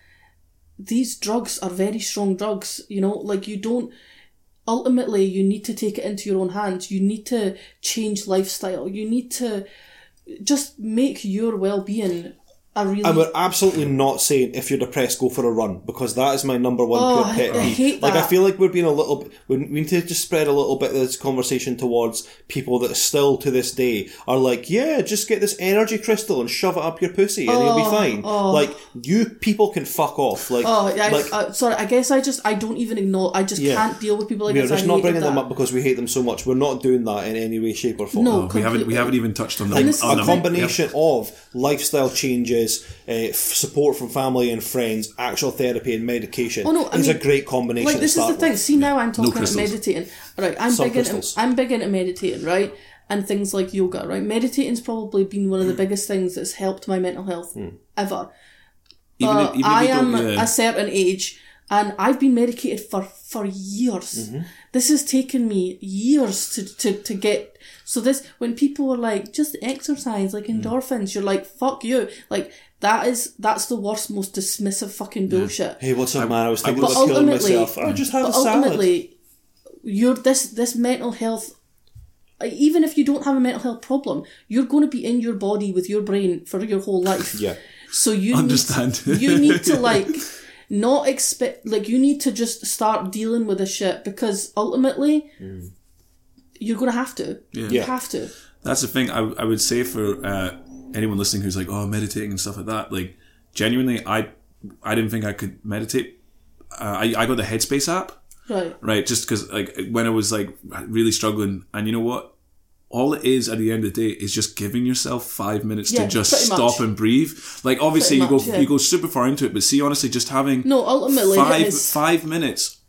these drugs are very strong drugs, you know, like you don't ultimately you need to take it into your own hands. You need to change lifestyle. You need to just make your well being a really And we're absolutely not saying if you're depressed, go for a run because that is my number one Oh, pure pet I- I peeve. hate Like I feel like we're being a little. bit- We we need to just spread a little bit of this conversation towards people that still to this day are like, yeah, just get this energy crystal and shove it up your pussy and you'll be fine. Like you people can fuck off. Like, Oh, I, like uh, sorry. I guess I just I don't even ignore. I just Yeah. can't deal with people like we're this. just I not hated bringing them up because we hate them so much. We're not doing that in any way, shape, or form. No, we haven't we haven't even touched on the And this is on the a the- combination of lifestyle changes, uh, support from family and friends, actual therapy and medication Oh, no, I is a great combination. Like this is the start thing. with. See now I'm talking about meditating. Right, I'm Some big into. I'm big into meditating, right? And things like yoga, right? Meditating's probably been one of the biggest things that's helped my mental health Hmm. ever. even if, even if I am yeah. a certain age and I've been medicated for, for years. Mm-hmm. This has taken me years to, to, to get. So this, when people were like, just exercise, like Mm. endorphins, you're like, fuck you. Like, that is, that's the worst, most dismissive fucking bullshit. Hey, what's up, man? I was thinking about killing myself. I just have but a salad. ultimately, you're this this mental health. Even if you don't have a mental health problem, you're going to be in your body with your brain for your whole life. Yeah. So you Understand. Need, you need to *laughs* like not expect like you need to just start dealing with this shit because ultimately you're going to have to. You Yeah. have to. That's the thing. I, I would say for uh, anyone listening who's like, oh, meditating and stuff like that. Like, genuinely, I I didn't think I could meditate. Uh, I I got the Headspace app, Right. right? Just because like when I was like really struggling, and you know what? All it is at the end of the day is just giving yourself five minutes Yeah, to just stop much. and breathe. Like obviously Pretty you much, go yeah. you go super far into it, but see honestly, just having No, ultimately five five minutes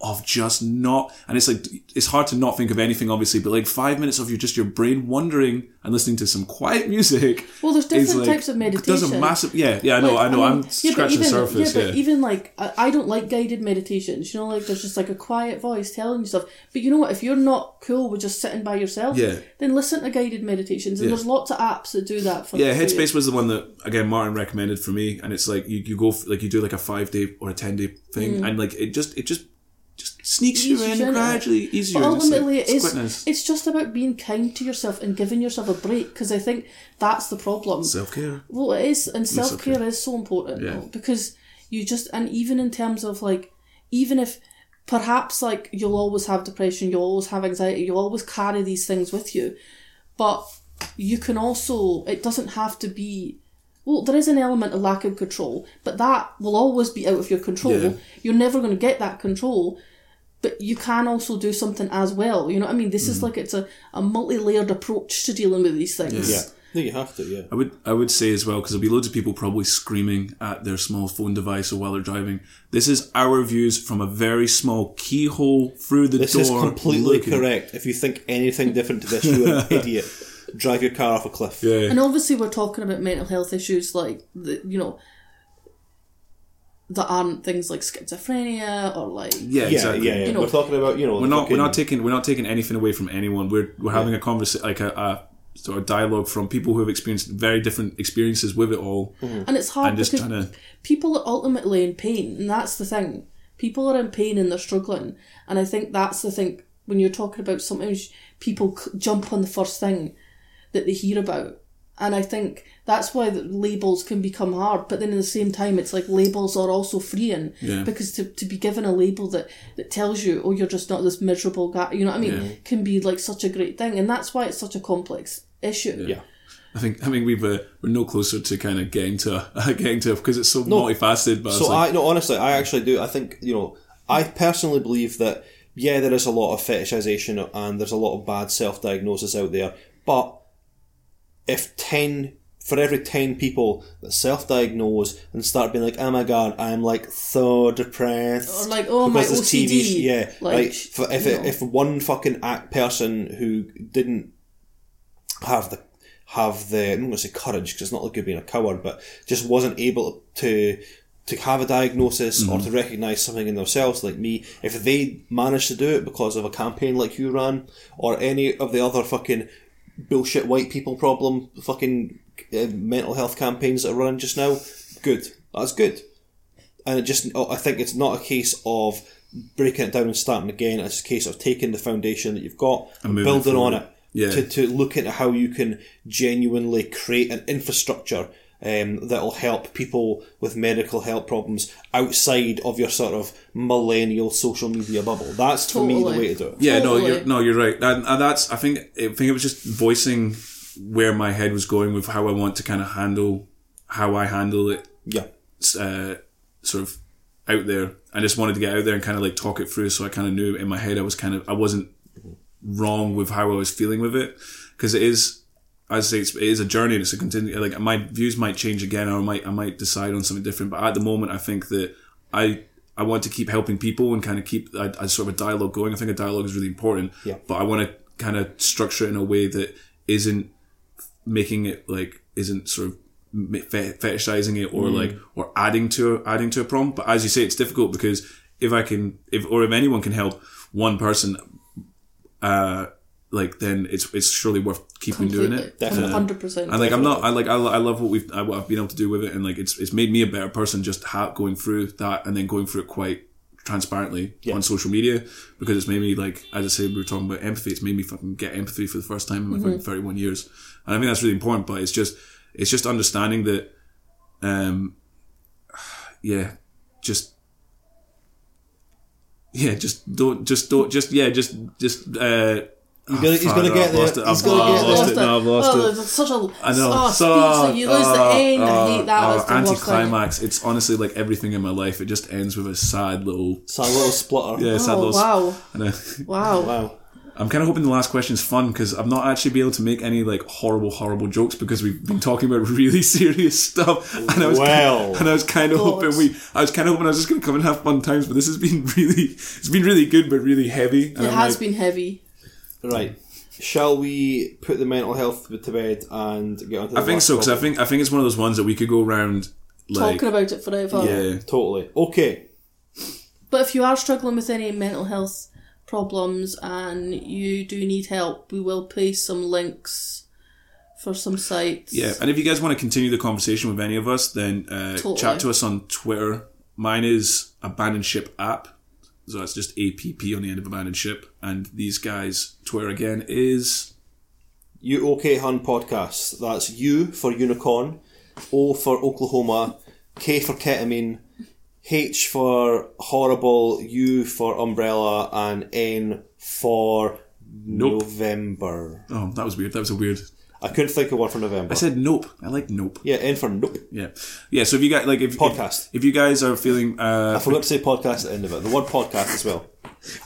of just not and it's like it's hard to not think of anything obviously but like five minutes of you, just your brain wandering and listening to some quiet music *laughs* Well, there's different like- types of meditation. does a massive yeah yeah I know Like, I know I'm mean, yeah, scratching the surface Yeah, yeah, but even like I, I don't like guided meditations. You know, like there's just like a quiet voice telling you stuff. But you know what? If you're not cool with just sitting by yourself, Yeah. then listen to guided meditations. And Yeah. there's lots of apps that do that for yeah. Headspace was the one that again Martin recommended for me and it's like you, you go like you do like a five day or a ten day thing mm. and like it just it just just sneaks you in it. gradually easier But It's like, ultimately, it's is. quite nice. It's just about being kind to yourself and giving yourself a break because I think that's the problem. self-care Well, it is, and self care self-care. is so important Yeah. because you just, and even in terms of like, even if perhaps like you'll always have depression, you'll always have anxiety, you'll always carry these things with you, but you can also, it doesn't have to be. Well, there is an element of lack of control, but that will always be out of your control. Yeah. You're never going to get that control, but you can also do something as well. You know what I mean? This Mm. is like it's a, a multi layered approach to dealing with these things. Yeah. No, you have to, yeah. I would I would say as well because there'll be loads of people probably screaming at their small phone device or while they're driving. This is our views from a very small keyhole through the This door. is completely looking. correct. If you think anything different to this, you're an *laughs* idiot. Drive your car off a cliff. Yeah. And obviously, we're talking about mental health issues like the, you know that aren't things like schizophrenia or like Yeah, Yeah, exactly. yeah, yeah. You know, we're talking about, you know, We're not fucking- we're not taking we're not taking anything away from anyone. We're we're having a conversation like a, a sort of dialogue from people who have experienced very different experiences with it all. Mm-hmm. and it's hard And just because trying to people are ultimately in pain, and that's the thing. People are in pain and they're struggling, and I think that's the thing when you're talking about sometimes people jump on the first thing that they hear about. And I think that's why the labels can become hard. But then at the same time, it's like labels are also freeing Yeah. because to, to be given a label that, that tells you, oh, you're just not this miserable guy, you know what I mean, can be like such a great thing. And that's why it's such a complex issue. Yeah. I think I mean we've uh, we're no closer to kind of getting to *laughs* getting to because it's so multifaceted. But I So like, I no, honestly, I actually do. I think you know, I personally believe that yeah, there is a lot of fetishization and there's a lot of bad self-diagnosis out there. But if ten for every ten people that self-diagnose and start being like, oh my god, I'm like so depressed, Or like, oh, my there's OCD, yeah, like, like, for, if it, if one fucking act person who didn't have the have the I'm not going to say courage because it's not like you're being a coward, but just wasn't able to to have a diagnosis or mm-hmm. to recognize something in themselves, like me. If they managed to do it because of a campaign like you ran, or any of the other fucking bullshit white people problem fucking uh, mental health campaigns that are running just now, good. That's good. And it just, I think it's not a case of breaking it down and starting again. It's a case of taking the foundation that you've got and, moving building on it Yeah. to, to look into how you can genuinely create an infrastructure um, that'll help people with medical health problems outside of your sort of millennial social media bubble. That's for me the way to do it. Yeah, no, you're, no, you're right, and, and that's I think I think it was just voicing where my head was going with how I want to kind of handle how I handle it, Yeah. uh, sort of out there. I just wanted to get out there and kind of like talk it through, so I kind of knew in my head I was kind of I wasn't wrong with how I was feeling with it because it is. I say it's, it is a journey. and It's a continue. Like my views might change again, or I might I might decide on something different. But at the moment, I think that I I want to keep helping people and kind of keep a, a sort of a dialogue going. I think a dialogue is really important. Yeah. But I want to kind of structure it in a way that isn't making it like isn't sort of fetishizing it or like or adding to adding to a problem. But as you say, it's difficult because if I can if or if anyone can help one person, uh, like then it's it's surely worth keeping doing it. Definitely. hundred percent. And like I'm not, I like I, I love what we've I- what I've been able to do with it, and like it's it's made me a better person just ha- going through that and then going through it quite transparently on social media because it's made me like as I say we were talking about empathy. It's made me fucking get empathy for the first time in my fucking 31 years, and I think that's really important. But it's just it's just understanding that, um, *sighs* yeah, just. Yeah, just don't, just don't, just yeah, just, just. uh He's gonna, he's gonna get there. He's gonna get lost there. it. No, I've lost oh, it. It's such a I know. Oh, so, speech, so you lose the uh, end. I hate that. uh, That's the thing. anticlimax. It's honestly like everything in my life. It just ends with a sad little, sad little splutter. yeah, sad Oh little. wow, I know. *laughs* wow. Wow. I'm kind of hoping the last question is fun because I'm not actually be able to make any like horrible, horrible jokes because we've been talking about *laughs* really serious stuff. And I was Well. kind and I was kind of hoping we, I was kind of hoping I was just going to come and have fun times, but this has been *laughs* really, it's been really good, but really heavy. And It I'm has like, been heavy. Right. Shall we put the mental health to bed and get on to the I think so because I think I think it's one of those ones that we could go around like Talking about it forever. yeah. Totally. Okay. But if you are struggling with any mental health problems and you do need help, we will paste some links for some sites. Yeah, and if you guys want to continue the conversation with any of us, then uh, Totally. chat to us on Twitter. Mine is Abandon Ship app, so that's just APP on the end of Abandon Ship. And these guys' Twitter again is You OK Hun podcast. That's U for unicorn, O for Oklahoma, K for ketamine, H for horrible, U for umbrella, and N for Nope. November. oh that was weird. That was a weird. I couldn't think of one for November. I said nope. I like nope. yeah, N for nope. Yeah, yeah. So if you guys like if Podcast. if, if you guys are feeling uh, I forgot to say podcast at the end of it. The word podcast as well.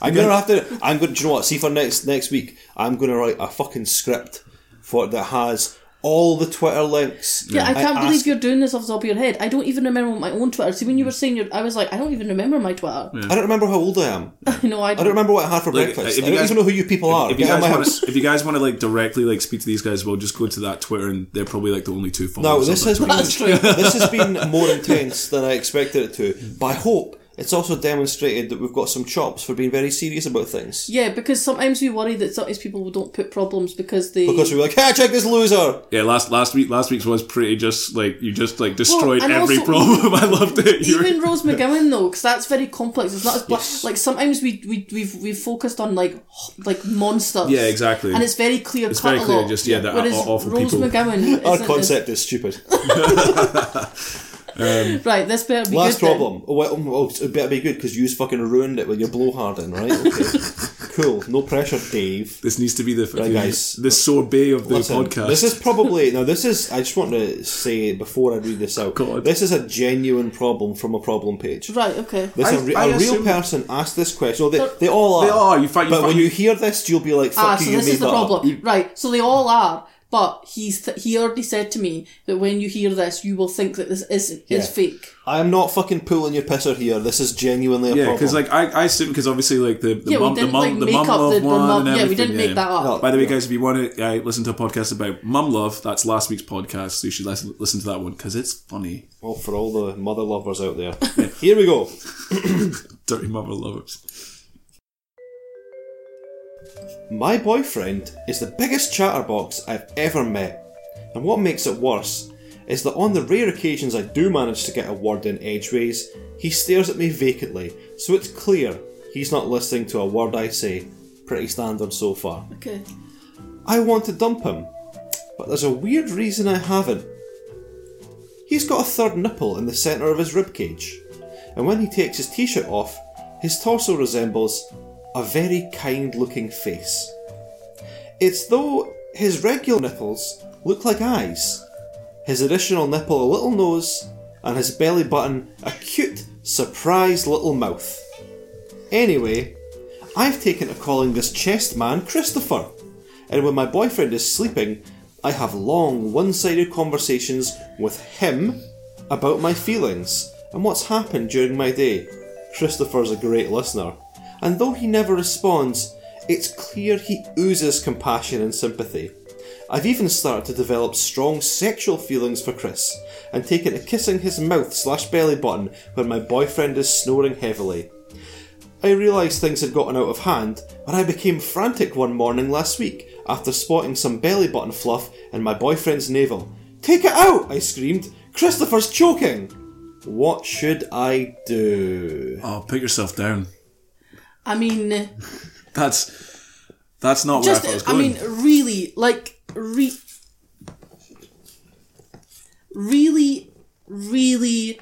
I'm gonna have to. I'm going. to Do you know what? See for next next week, I'm gonna write a fucking script for that has all the Twitter links. Yeah, I can't believe ask- you're doing this off the top of your head. I don't even remember my own Twitter. See, when you were saying your, I was like, I don't even remember my Twitter. I don't remember how old I am. *laughs* I know I I don't. don't remember what I had for Like, breakfast. if I you don't guys- even know who you people are. if you Get out of guys wanna, if you guys want to like directly like speak to these guys, well, just go to that Twitter and they're probably like the only two No, followers. this has been *laughs* That's true. this has been more intense than I expected it to. But I hope it's also demonstrated that we've got some chops for being very serious about things. Yeah, because sometimes we worry that sometimes people don't put problems because they. Because we were like, hey, check this loser. Yeah, last last week last week's was pretty just like you just like destroyed and every also- problem. *laughs* I loved it. You were- even Rose McGowan though, because that's very complex. It's not as black. Like sometimes we we we've we've focused on like like monsters. Yeah, exactly. And it's very clear. It's cut very a clear, lot. just, yeah, that Whereas awful Rose people. McGowan. Our concept is stupid. *laughs* *laughs* As, right, this better be Last good then. problem. Oh, well, oh, it better be good because you fucking ruined it with your blowharding, right? Okay. *laughs* cool. No pressure, Dave. This needs to be the fucking, guys. the sorbet of the Listen, podcast. this is probably *laughs* now. This is. I just want to say before I read this out. God. This is a genuine problem from a problem page. Right. Okay. This I- a, re- I a real person asked this question. Oh, they, they all are. They are. You find- you but find- when you hear this, you'll be like, "Fuck Ah, you, so you this made is the that up." problem, right? So they all are, but he's th- he already said to me that when you hear this, you will think that this is is fake. I am not fucking pulling your pisser here. This is genuinely a yeah, problem. because like I, I assume because obviously like the the Yeah, mum the mum like, the mum love the- the one mum- and yeah, we didn't make that up. No. By the way, guys, if you want to uh, listen to a podcast about mum love, that's last week's podcast. So you should listen, listen to that one because it's funny. well, for all the mother lovers out there, here we go. *coughs* Dirty mother lovers. My boyfriend is the biggest chatterbox I've ever met, and what makes it worse is that on the rare occasions I do manage to get a word in edgeways, he stares at me vacantly, so it's clear he's not listening to a word I say. Pretty standard so far. Okay. I want to dump him, but there's a weird reason I haven't. He's got a third nipple in the centre of his ribcage, and when he takes his t shirt off, his torso resembles a very kind looking face. It's though his regular nipples look like eyes, his additional nipple a little nose, and his belly button a cute, surprised little mouth. Anyway, I've taken to calling this chest man Christopher, and when my boyfriend is sleeping, I have long, one sided conversations with him about my feelings and what's happened during my day. Christopher's a great listener, and though he never responds, it's clear he oozes compassion and sympathy. I've even started to develop strong sexual feelings for Chris, and taken to kissing his mouth slash belly button when my boyfriend is snoring heavily. I realised things had gotten out of hand when I became frantic one morning last week after spotting some belly button fluff in my boyfriend's navel. Take it out! I screamed. Christopher's choking! What should I do? Oh, put yourself down. I mean, That's that's not just where I thought I it was mean, really, like, re- really, really,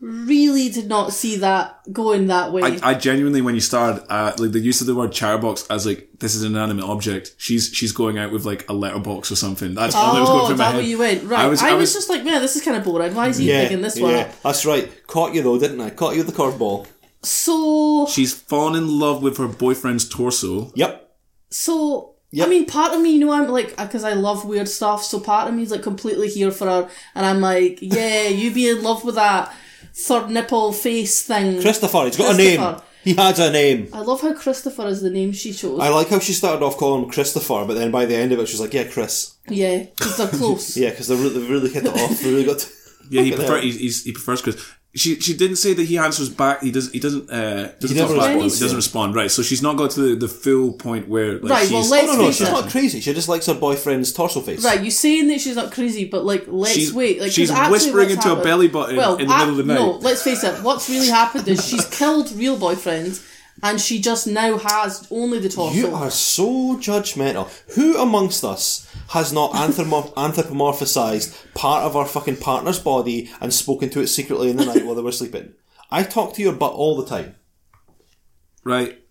really did not see that going that way. I, I genuinely, when you started, uh, like the use of the word chatterbox as like this is an inanimate object. She's she's going out with like a letterbox or something. That's all that was Oh, going is through my that head. where you went? Right. I I was, was, I was, just like, man, this is kind of boring. Why is he Yeah, picking this one yeah, up? that's right. Caught you though, didn't I? Caught you with the curveball. So, she's fallen in love with her boyfriend's torso. Yep. so. Yep. I mean, part of me, you know, I'm like, because I love weird stuff, so part of me is like completely here for her, and I'm like, yeah, you be in love with that third nipple face thing. Christopher, he's got a name. He has a name. I love how Christopher is the name she chose. I like how she started off calling him Christopher, but then by the end of it, she's like, yeah, Chris. yeah, because they're *laughs* close. Yeah, because they really, they really hit it off. They really got to- Yeah, he *laughs* Fucking prefer, um, he's, he's, he prefers Chris. She she didn't say that he answers back. He doesn't. he doesn't uh doesn't He talk back. He doesn't respond. Right. So she's not got to the, the full point where like Right, well, she's let's Oh, no, no, she's not crazy. She just likes her boyfriend's torso face. Right, you saying that she's not crazy, but like, let's She's- wait. Like, 'cause she's whispering what's into a belly button well, in the middle of the night. No, let's face it. What's really happened is she's *laughs* killed real boyfriends, and she just now has only the torso. You are so judgmental. Who amongst us has not anthromo- *laughs* anthropomorphized part of our fucking partner's body and spoken to it secretly in the night while they were sleeping? I talk to your butt all the time. right.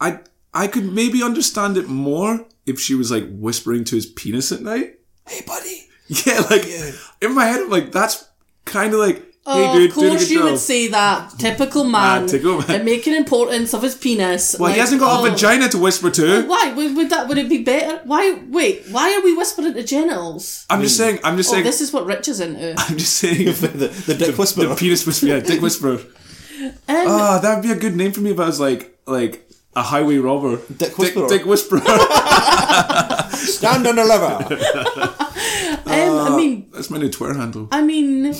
I I could maybe understand it more if she was like whispering to his penis at night. Hey, buddy. *laughs* Yeah, like in my head, I'm like that's kind of like Oh, hey dude, of course you job. would say that. Typical man. typical man. And making importance of his penis. well, like, he hasn't got oh. a vagina to whisper to. Why would, would that? Would it be better? Why? Wait. Why are we whispering to genitals? I'm just saying. I'm just Oh, saying. this is what Rich is into. *laughs* I'm just saying. the, the dick whisperer. The penis whisperer, yeah, dick *laughs* whisperer. Um, Ah, that'd be a good name for me if I was like like a highway robber. Dick whisperer. Dick, whisperer. Stand on the lever. um, I mean, That's my new Twitter handle. I mean,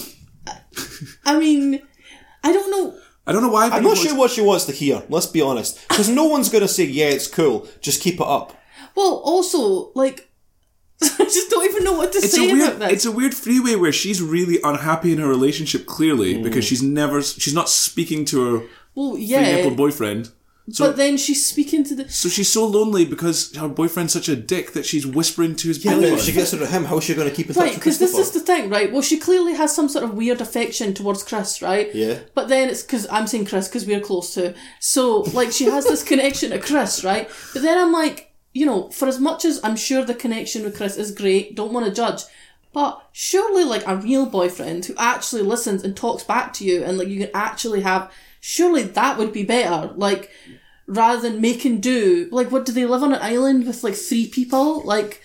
I mean, I don't know. I don't know why. I'm not sure what she wants to hear, let's be honest. Because no one's going to say, yeah, it's cool, just keep it up. Well, also, like, *laughs* I just don't even know what to It's say a weird. about this. It's a weird freeway where she's really unhappy in her relationship. Clearly, Mm. because she's never. She's not speaking to her well, yeah, boyfriend. So, but then she's speaking to the. so she's so lonely because her boyfriend's such a dick that she's whispering to his Yeah, belly if button. she gets rid of him, how's she going to keep in Right, touch with because this is the thing, right? Well, she clearly has some sort of weird affection towards Chris, right? Yeah. But then it's because I'm saying Chris because we're close to. So, like, she has this *laughs* connection to Chris, right? But then I'm like, you know, for as much as I'm sure the connection with Chris is great, don't want to judge. But surely, like, a real boyfriend who actually listens and talks back to you and, like, you can actually have. Surely that would be better. Like, rather than make and do. Like, what do they live on an island with, like, three people? Like,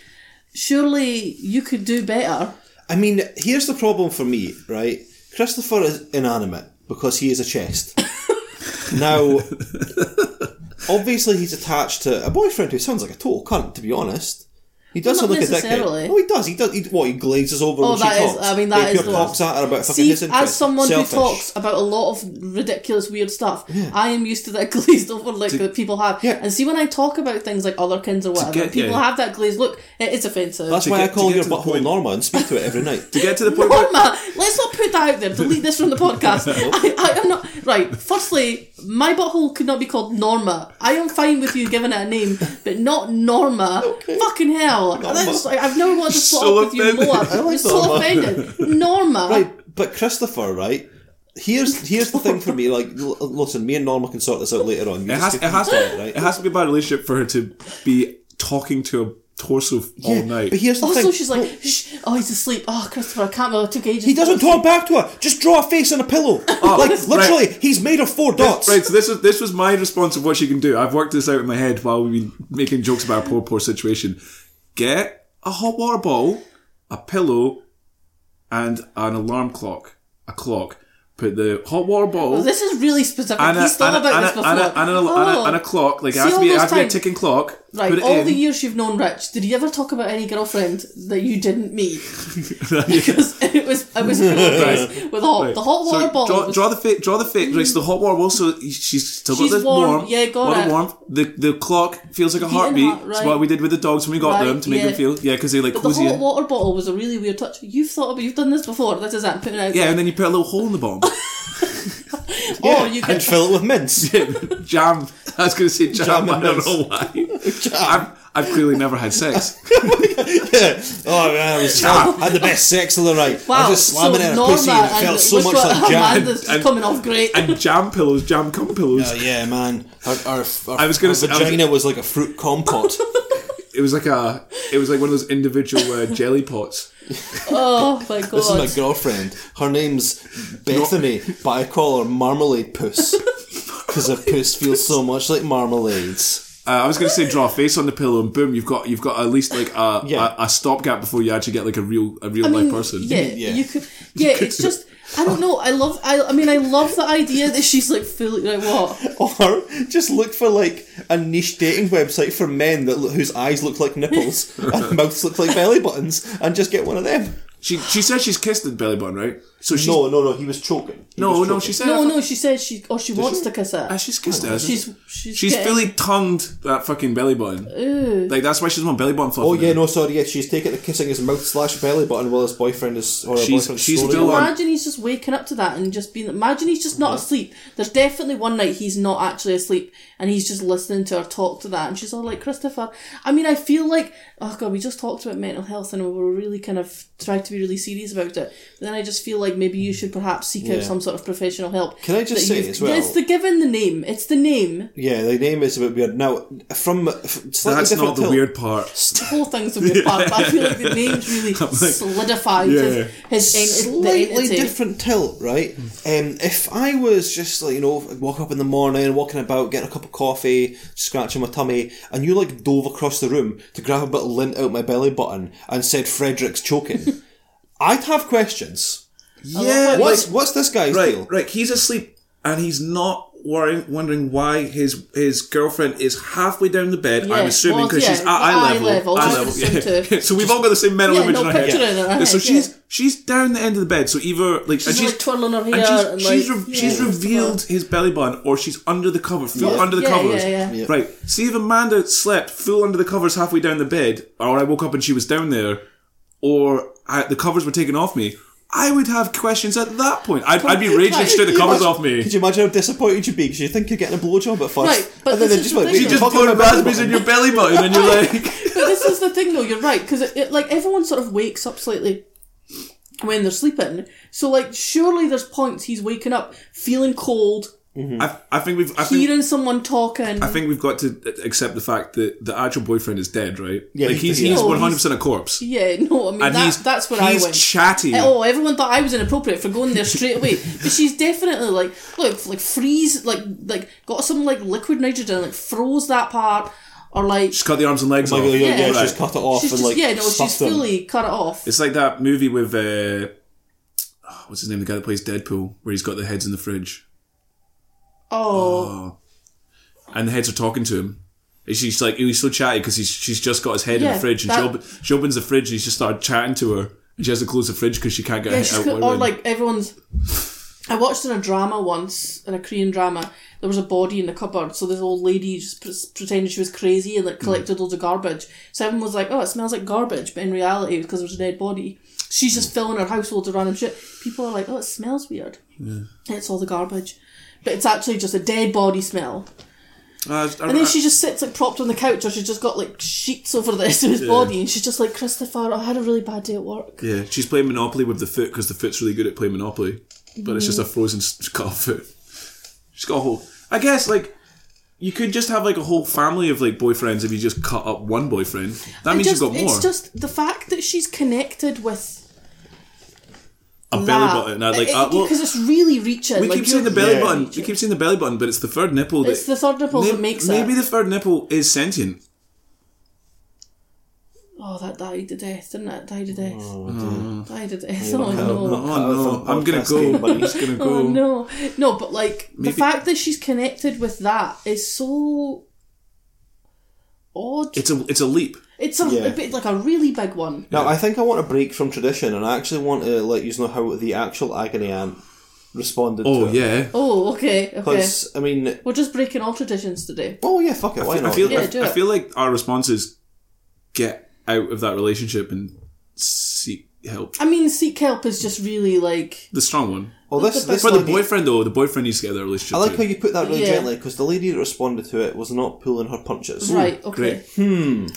surely you could do better. I mean, here's the problem for me, right? Christopher is inanimate because he is a chest. *laughs* now, obviously, he's attached to a boyfriend who sounds like a total cunt, to be honest. He does Well, sound not like a dickhead. necessarily. Oh, he does. He does. He, what, he glazes over Oh, when that she is- talks. I mean, that he is pure talks at her about fucking See, as someone Selfish. who talks about a lot of ridiculous, weird stuff, I am used to that *laughs* glazed over look that people have. Yeah. And see, when I talk about things like other kinds or whatever, get- people yeah. have that glazed look. It is offensive. That's To why get- I call your to the butthole Norma and speak to it every night. *laughs* to get to the *laughs* point where Norma, let's not put that out there. Delete this from the podcast. I, I am not right. Firstly, my butthole could not be called Norma. I am fine with you giving it a name, but not Norma. Okay. Fucking hell! That's like, I've never wanted to So swap with you more. I like *laughs* so Norma. offended. Norma. Right, but Christopher, right? Here's here's the thing for me. Like, l- listen, me and Norma can sort this out later on. You it has, it has to to right? it has to be a bad relationship for her to be talking to a torso all night. But here's the Also, thing. she's like, Shh, "Oh, he's asleep. Oh, Christopher, I can't believe it took ages." He doesn't talk back to her. Just draw a face on a pillow. *laughs* Oh, like literally, he's made of four dots. Right, so this was this was my response of what she can do. I've worked this out in my head while we've been making jokes about our poor, poor situation. Get a hot water bottle, a pillow, and an alarm clock. A clock. Put the hot water bottle Well, this is really specific. and a, He's thought and a- about and this a- before. and a- and a- and a- Oh. and a clock. Like it has to be, it has to be a ticking clock. Right, all the years you've known Rich, did he ever talk about any girlfriend that you didn't meet? *laughs* because it was it was this with hot, the hot water So bottle. Draw, was- draw the fit. Draw the fit. Right, so the hot water bottle. So she's still She's got this warm, warm. yeah, got of it. warmth. The the clock feels like a heartbeat. heart, It's right. what we did with the dogs when we got Right, them to make yeah. them feel yeah because they like but the hot in. water bottle was a really weird touch. You've thought about, you've done this before. This is. I'm putting it out. Yeah, there. and then you put a little hole in the bottom. *laughs* or you and fill it with mints. *laughs* jam. I was going to say jam. Jam I don't mince. know why. *laughs* I've, I've clearly never had sex. *laughs* yeah. Oh man, I, was, I had the best sex of the night. Wow, I was just slamming so in her Norma pussy and it and felt so which much one- like jam. Amanda's just And- coming off great. and jam pillows, jam cum pillows. Oh yeah, man. Our, our, our, I was gonna our say- I was- vagina was like a fruit compote. It was like a, it was like one of those individual uh, jelly pots. oh *laughs* my god! This is my girlfriend. Her name's *laughs* Bethany, but I call her Marmalade Puss *laughs* because her puss feels so much like marmalades. Uh, I was going to say draw a face on the pillow, and boom, you've got you've got at least like a Yeah. a, a stopgap before you actually get like a real a real I life person. Yeah, Yeah. you could. Yeah, it's just. I don't know. I love. I. I mean, I love the idea that she's like fully like what. Or just look for like a niche dating website for men that whose eyes look like nipples *laughs* and mouths look like belly buttons, and just get one of them. She she said she's kissed the belly button, right? So she's No, no, no. He was choking. He no was no choking. she said No, no. She said she. Or she wants she? to kiss it. Ah, she's kissed it. hasn't She's. She's. she's getting- fully tongued that fucking belly button. Like that's why she's on belly button fluff. Oh yeah, no, sorry. Yeah, she's taking the kissing his mouth slash belly button while his boyfriend is or her She's- boyfriend's she's still on- Imagine he's just waking up to that and just being. Imagine he's just not asleep. There's definitely one night he's not actually asleep and he's just listening to her talk to that, and she's all like, "Christopher." I mean, I feel like, oh god, we just talked about mental health and we were really kind of tried to be really serious about it. But then I just feel like maybe you should perhaps seek out some sort of professional help. Can I just say as well- It's the given the name. It's the name. Yeah, the name is a bit weird. Now, from from that's different not the tilt- weird part. *laughs* The whole thing's a weird part, but I feel like the name's really *laughs* solidified his, his en- the slightly different tilt, right? Um, if I was just like you know, walk up in the morning, walking about, getting a cup of coffee, scratching my tummy, and you like dove across the room to grab a bit of lint out my belly button and said Frederick's choking, *laughs* I'd have questions. Yeah, What's what's this guy's right, deal? right. He's asleep and he's not worrying, wondering why his his girlfriend is halfway down the bed. Yeah, I'm assuming well, because yeah, she's at eye eye level. level, eye level. Yeah. *laughs* so we've all got the same mental Yeah, image no in our head. in our so head, she's yeah. she's down the end of the bed. So either like She's and she's like twirling her hair and she's, and, she's, like, re- she's revealed his belly button, or she's under the cover, full Yeah. under the Yeah, covers. yeah, yeah. Yeah. Right. See if Amanda slept full under the covers halfway down the bed, or I woke up and she was down there, or I, the covers were taken off me. I would have questions at that point. I'd, I'd be raging Right. straight the Could you covers imagine- off me. Could you imagine how disappointed you'd be because you think you're getting a blowjob at first, Right, but and then this they is just the like, thing. You just fucking put my belly raspberries in your belly button and you're like, *laughs* but this is the thing though you're right because it, it, like everyone sort of wakes up slightly when they're sleeping so like surely there's points he's waking up feeling cold I, I think we've, I think, hearing someone talking I think we've got to accept the fact that the actual boyfriend is dead, right? Yeah, like he's- he's he's one hundred percent a corpse, yeah *laughs* no I mean and that, that's where I went He's chatty. Oh, everyone thought I was inappropriate for going there straight away, *laughs* but she's definitely like, look, like freeze, like, like got some like liquid nitrogen, like froze that part, or like Just cut the arms and legs Like, off. yeah, yeah, Yeah. she's cut it off she's and just like yeah, no, she's them. fully cut it off. It's like that movie with uh, oh, what's his name? The guy that plays Deadpool, where he's got the heads in the fridge, Oh, and the heads are talking to him. She's like, he's so chatty because he's she's just got his head in the fridge, and that- she, op- she opens the fridge and he's just started chatting to her, and she has to close the fridge because she can't get yeah, her head out. or like everyone's. I watched in a drama once, in a Korean drama. There was a body in the cupboard, so this old lady just pre- pretended she was crazy and like mm. collected loads of garbage. So everyone was like, "Oh, it smells like garbage," but in reality, it was because there was a dead body, she's just mm. filling her household with random shit. People are like, "Oh, it smells weird." Yeah. It's all the garbage, but it's actually just a dead body smell. Uh, I- And then I- she just sits like propped on the couch, or she's just got like sheets over the *laughs* rest of his body, and she's just like, "Christopher, I had a really bad day at work." Yeah, she's playing Monopoly with the foot because the foot's really good at playing Monopoly, but it's just a Mm. frozen cut *laughs* off foot. She's got a whole. I guess like you could just have like a whole family of like boyfriends if you just cut up one boyfriend. That And means just, you've got more. It's just the fact that she's connected with a belly button. Uh, like because well, it's really reaching. we like, keep seeing the belly Yeah. really button. We keep seeing the belly button, but it's the third nipple. That, It's the third nipple May- that makes maybe it. the third nipple is sentient. Oh, that died to death, didn't it? Died to death. Mm. Died to death. Oh no. Oh no, I'm gonna go. game, buddy. Gonna *laughs* go. Oh no. No, but like Maybe- the fact that she's connected with that is so odd. It's a it's a leap. It's a, Yeah. a bit like a really big one. Now, I think I want to break from tradition, and I actually want to let you know how the actual agony aunt responded Oh to it. yeah. Oh, okay, okay. I mean, We're just breaking all traditions today. oh yeah, fuck it, why I not? feel Yeah, I, do I it. feel like our responses get out of that relationship and seek help. I mean, seek help is just really like The strong one. well, this, this For the lady- boyfriend though, the boyfriend needs to get that relationship. I like too. how you put that really Yeah. gently, because the lady that responded to it was not pulling her punches. right. Okay. great. Hmm.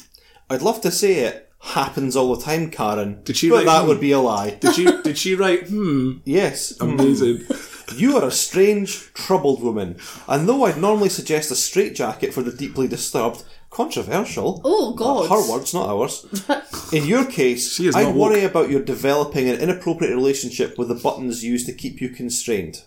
I'd love to say it happens all the time, Karen. Did she But write, that hmm? would be a lie. Did she did she write hmm yes. amazing? You are a strange, troubled woman, and though I'd normally suggest a straitjacket for the deeply disturbed, controversial. Oh, God. Her words, not ours. *laughs* In your case, I not worry about your developing an inappropriate relationship with the buttons used to keep you constrained.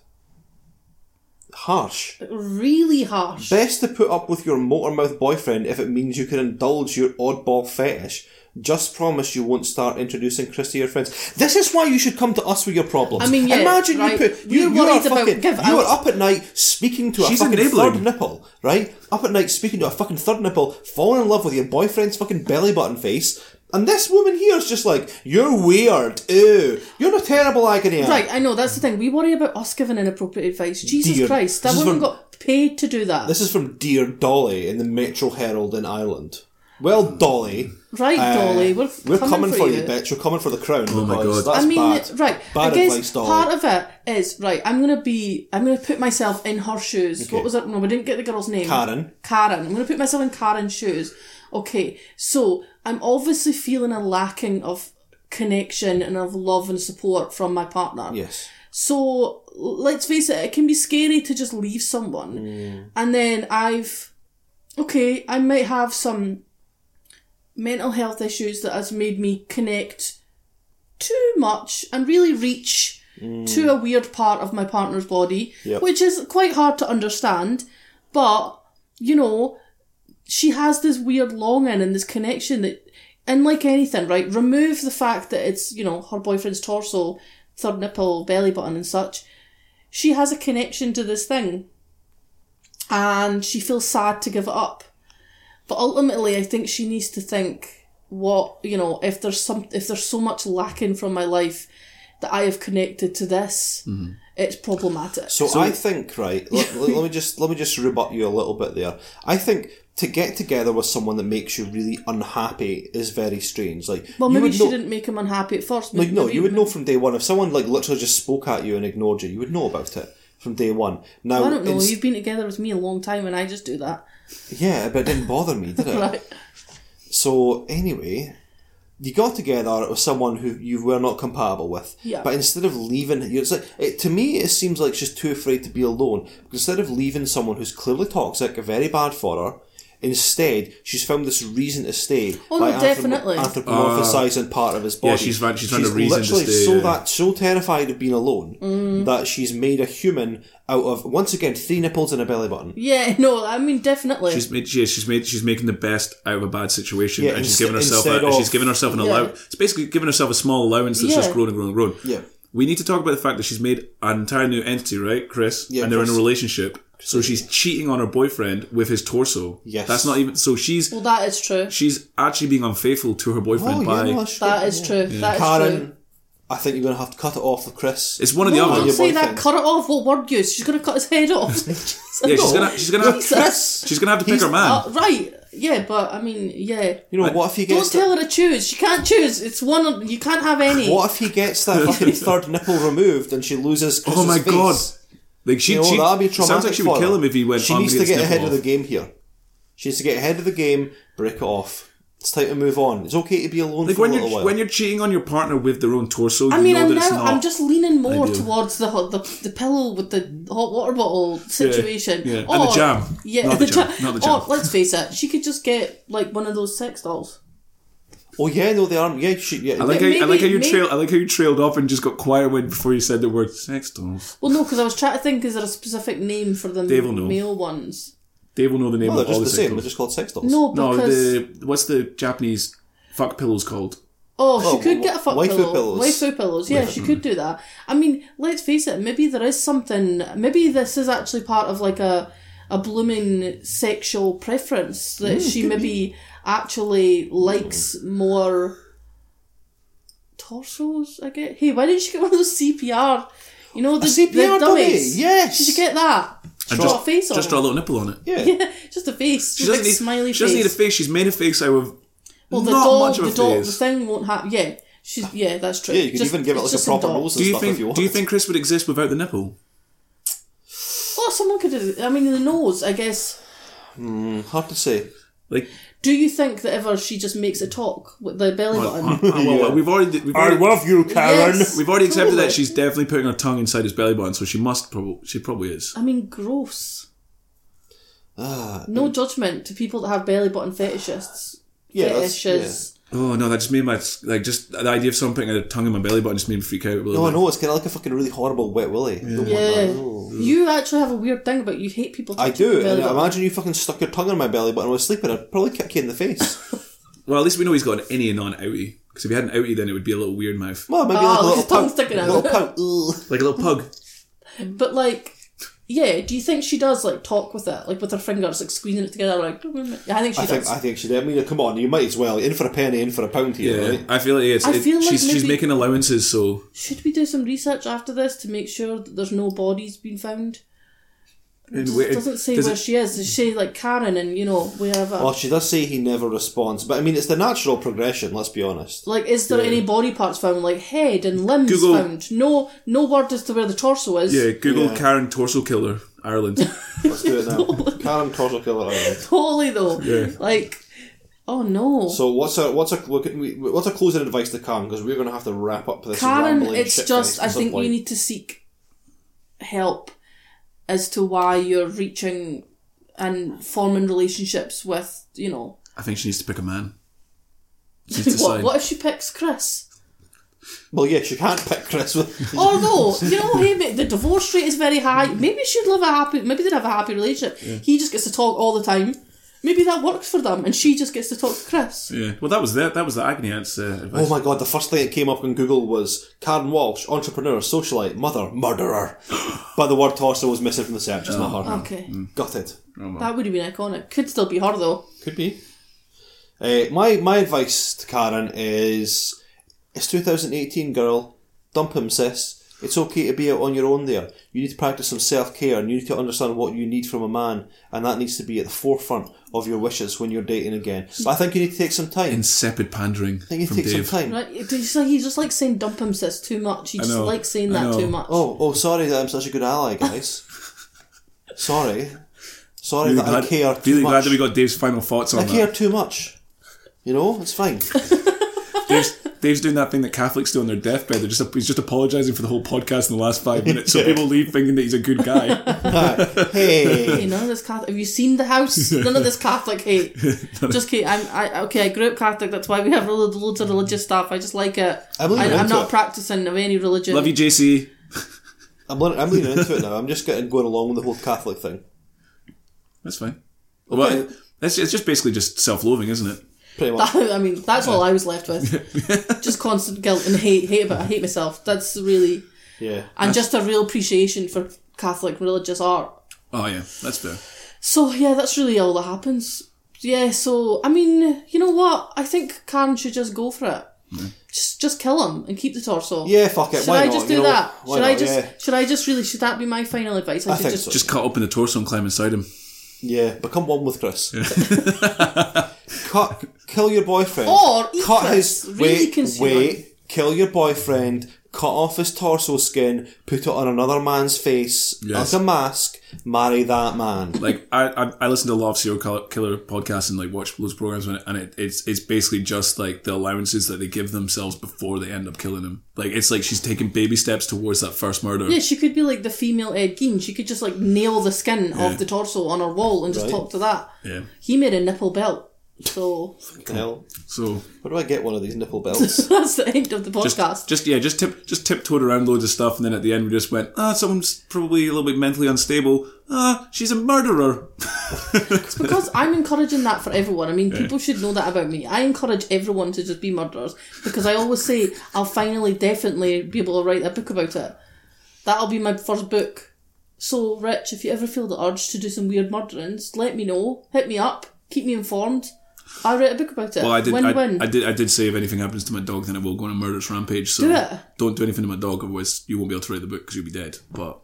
Harsh. Really harsh. Best to put up with your motormouth boyfriend if it means you can indulge your oddball fetish. Just promise you won't start introducing Chris to your friends. This is why you should come to us with your problems. I mean, yeah, imagine right. you put you, You're you are about fucking give you are up at night speaking to a fucking enabling. third nipple, right? Up at night speaking to a fucking third nipple, falling in love with your boyfriend's fucking belly button face, and this woman here is just like, "You're weird, ew, you're a terrible agony." aunt." Right, I know that's the thing. We worry about us giving inappropriate advice. Jesus Dear- Christ, that this is woman from- got paid to do that. This is from Dear Dolly in the Metro Herald in Ireland. Well, Dolly. Right, uh, Dolly, we're we're coming coming, for for you. you, bitch. We're coming for the crown. Oh my God. That's I mean, bad. it's- right. Bad I guess advice, Dolly. part of it is right. I'm gonna be. I'm gonna put myself in her shoes. What was it? No, we didn't get the girl's name. Karen. Karen. I'm gonna put myself in Karen's shoes. Okay, so I'm obviously feeling a lacking of connection and of love and support from my partner. yes. So let's face it, it can be scary to just leave someone. Mm. And then I've, okay, I might have some mental health issues that has made me connect too much and really reach to a weird part of my partner's body, Mm. Yep. which is quite hard to understand. But, you know, she has this weird longing and this connection that, and like anything, right, remove the fact that it's, you know, her boyfriend's torso, third nipple, belly button, and such. She has a connection to this thing. And she feels sad to give it up. But ultimately, I think she needs to think what, you know, if there's some, if there's so much lacking from my life that I have connected to this, mm-hmm. It's problematic. So, I think right. Let, *laughs* let me just let me just rebut you a little bit there. I think to get together with someone that makes you really unhappy is very strange. Like, Well, you maybe would she know- didn't make him unhappy at first. Like, no, Maybe- you would know from day one if someone like literally just spoke at you and ignored you. You would know about it from day one. Now, I don't know. You've been together with me a long time, and I just do that. yeah, but it didn't bother me, did it? *laughs* Right. So anyway, you got together with someone who you were not compatible with. Yeah. But instead of leaving, it's like it, to me, it seems like she's too afraid to be alone. Instead of leaving someone who's clearly toxic, very bad for her. Instead, she's found this reason to stay Oh, by no, definitely. anthropomorphizing part of his body. Yeah, she's found- she's found a reason to literally stay, So yeah. that so terrified of being alone Mm. that she's made a human out of once again three nipples and a belly button. Yeah, *laughs* no, I mean definitely. She's made, yeah, she's made, she's making the best out of a bad situation, Yeah, and she's inst- giving herself, instead a, of- she's giving herself an Yeah. allowance. It's basically giving herself a small allowance that's just Yeah. grown and grown and grown. Yeah. We need to talk about the fact that she's made an entire new entity, right, Chris? Yeah, and they're in a relationship. So she's cheating on her boyfriend with his torso. Yes. That's not even. So she's well, that is true. she's actually being unfaithful to her boyfriend Oh, by. yeah, no, that's true. is true. That is Karen, true. I think you're going to have to cut it off with Chris. it's one of the No, other don't your say that. boyfriend. Cut it off. What word use? She's going to cut his head off. *laughs* Yeah, she's gonna she's gonna have Jesus. she's gonna have to pick He's- her man. Uh, right. Yeah, but I mean, yeah. You know, what if he gets Don't gets tell her to choose. She can't choose. It's one. of- You can't have any. What if he gets that fucking *laughs* third nipple removed and she loses Chris's oh my face? God! Like she, You know, she that'd be traumatic sounds like she would for kill her. him if he went. She needs gonna get ahead nipple of the game here. She needs to get ahead of the game, break it off. It's time to move on. It's okay to be alone Like for when a you're while. when you're cheating on your partner with their own torso, you I mean, know I'm that it's now. not. I'm just leaning more ideal. towards the, hot- the the pillow with the hot water bottle situation. yeah. And Or- the jam. Yeah, Not the, the jam. jam. Not the jam. Or let's face it, she could just get like one of those sex dolls. Oh yeah, no, they are. Yeah, she, yeah. I like Yeah, how I like how you maybe- trail I like how you trailed off and just got quiet when before you said the word sex dolls. Well, no, because I was trying to think. Is there a specific name for the Dave will know. male ones? Dave will know the name well, they're of all just the the sex same. They're just called sex dolls. No, No, the what's the Japanese fuck pillows called? oh, she Oh, could wh- get a fuck waifu pillow. pillows. Waifu pillows. Yeah, she could do that. I mean, let's face it. Maybe there is something. Maybe this is actually part of like a a blooming sexual preference that Mm, she maybe actually likes more torsos. I get. Hey, why didn't she get one of those CPR? You know the, CPR the dummy, dummies. yes. she should get that. And Draw just a face on. just draw a little nipple on it. Yeah. *laughs* Yeah, just a face. She doesn't like need smiley face. she doesn't need a face. face. She's made a face out of Well, the not doll, much of a the doll, the thing won't have. Yeah, she's yeah, that's true. Yeah, you could Just- even give it like a proper doll. nose Do and you stuff think if you want. do you think Chris would exist without the nipple? Well, someone could. have- I mean, in the nose. I guess. Hard to say. Like Do you think that ever she just makes a talk with the belly button? oh, *laughs* well, we've already we've already, love you, Karen. Yes. we've already accepted Totally. that she's definitely putting her tongue inside his belly button, so she must probably she probably is. I mean, gross. Ah, No judgment to people that have belly button fetishists. Yeah, that's- fetishes. Oh no, that just made my like just the idea of someone putting a tongue in my belly button just made me freak out. a little No, I bit. know it's kind of like a fucking really horrible wet willy. Don't Yeah. that. You actually have a weird thing about you hate people. I do. your belly And button. imagine you fucking stuck your tongue in my belly button when I was sleeping. I'd probably kick you in the face. *laughs* Well, at least we know he's got an innie and not an outie. Because if he had an outie, then it would be a little weird mouth, Well, maybe Oh, like a little his tongue pout. sticking out. Little pout. Ugh. like a little pug. But like, yeah. Do you think she does like talk with it, like with her fingers, like squeezing it together? Like, I think she I think. I think she did. I mean, come on, you might as well. In for a penny, in for a pound here, Yeah, right? I feel like it's. I it- feel like she's she's making allowances, so Should we do some research after this to make sure that there's no bodies being found? It where- just doesn't say does where it- she is. Does she say like Karen and you know wherever? Well, oh, she does say he never responds, but I mean, it's the natural progression. Let's be honest. like, is there any body parts found, like head and limbs Google- found? No, no word as to where the torso is. yeah. Google Yeah. Karen torso killer Ireland. *laughs* Let's do it now. *laughs* Karen Torso Killer Island. *laughs* Totally though. Yeah. Like, oh no. So what's a what's a look at we- what's a closing advice to Karen because we're going to have to wrap up this. Karen, rambling it's shit just I at some think you need to seek help as to why you're reaching and forming relationships with you know I think she needs to pick a man. *laughs* She needs to what, what if she picks Chris? Well, yes, you can't pick Chris. With, *laughs* Although, you know, hey, mate, the divorce rate is very high. Maybe she'd live a happy, maybe they'd have a happy relationship. He just gets to talk all the time. Maybe that works for them, and she just gets to talk to Chris. Yeah. Well, that was that. That was the agony aunt's uh, advice. oh my god, the first thing that came up on Google was Karen Walsh, entrepreneur, socialite, mother, murderer. *gasps* but the word torso was missing from the search. It's not her. Okay, got Gutted. that would have been iconic. Could still be her though. Could be. Uh, my my advice to Karen is it's 2018, girl. Dump him, sis. It's okay to be out on your own there. You need to practice some self care and you need to understand what you need from a man, and that needs to be at the forefront of your wishes when you're dating again. But I think you need to take some time. Insipid pandering I think you from take Dave. some time. Right? He's just like, he's just like saying dump him sis too much. He just know, likes saying that too much. Oh, oh, sorry that I'm such a good ally, guys. *laughs* sorry. Sorry Really that glad, I care too really much. glad that we got Dave's final thoughts on I care too much. You know, it's fine. *laughs* Dave's, Dave's doing that thing that Catholics do on their deathbed. They're just he's just apologising for the whole podcast in the last five minutes, so people leave thinking that he's a good guy. *laughs* hey. Hey, none of this Catholic. Have you seen the house? None of this Catholic hate. *laughs* just kidding. I'm. I okay. I grew up Catholic. That's why we have lo- loads of religious stuff. I just like it. I'm I, I'm not it. practicing of any religion. Love you, JC. I'm, learning, I'm leaning into it now. I'm just getting going along with the whole Catholic thing. That's fine. Well, it's, it's just basically just self-loathing, isn't it? Pretty much. I mean, that's all I was left with. *laughs* just constant guilt and hate. Hate about. I hate myself. That's really Yeah. and just a real appreciation for Catholic religious art. Oh yeah, that's fair. So yeah, that's really all that happens. Yeah, so I mean, you know what? I think Karen should just go for it. Just just kill him and keep the torso. Yeah, fuck it. Should Why I not? just You do know, that? why Should I just Yeah. should I just really should that be my final advice? I should think just so. Just cut open the torso and climb inside him. Yeah, become one with Chris. *laughs* cut, kill your boyfriend. Or eat cut Chris. his Really wait, consume wait. Kill your boyfriend. Cut off his torso skin. Put it on another man's face Yes. like a mask. Marry that man. Like I, I, I listen to a lot of serial killer- killer podcasts and like watch those programs, and it, and it, it's it's basically just like the allowances that they give themselves before they end up killing him. Like it's like she's taking baby steps towards that first murder. Yeah, she could be like the female Ed Gein. She could just like nail the skin off the torso on her wall and just Right. talk to that. Yeah. He made a nipple belt. So The hell? So Where do I get one of these nipple belts? *laughs* that's the end of the podcast. just yeah, just tip, just tiptoed around loads of stuff, and then at the end we just went, ah, someone's probably a little bit mentally unstable. Ah, she's a murderer. *laughs* It's because I'm encouraging that for everyone. I mean, people should know that about me. I encourage everyone to just be murderers because I always say I'll finally, definitely be able to write a book about it. That'll be my first book. So, Rich, if you ever feel the urge to do some weird murderings, let me know. Hit me up. Keep me informed. I'll write a book about it. Well, I did, Win I, win. I did, I did say if anything happens to my dog, then I will go on a murderous rampage. So Do it. don't do anything to my dog, otherwise you won't be able to write the book because you'll be dead. But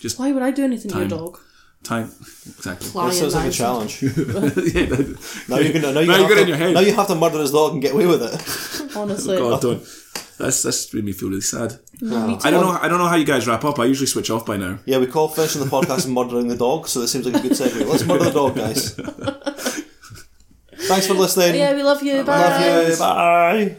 just Why would I do anything to your dog? time, exactly. Lion That sounds like a challenge. *laughs* yeah, that- Now you're gonna now, you Now have you got to, in your head. Now you have to murder his dog and get away with it. *laughs* Honestly. Oh, God, don't. That's that's made me feel really sad. No. I don't know. I don't know how you guys wrap up. I usually switch off by now. Yeah, we call finishing the podcast *laughs* murdering the dog, so this seems like a good segue. Let's murder the dog, guys. Thanks for listening. Yeah, we love you. Bye. Love you. Bye.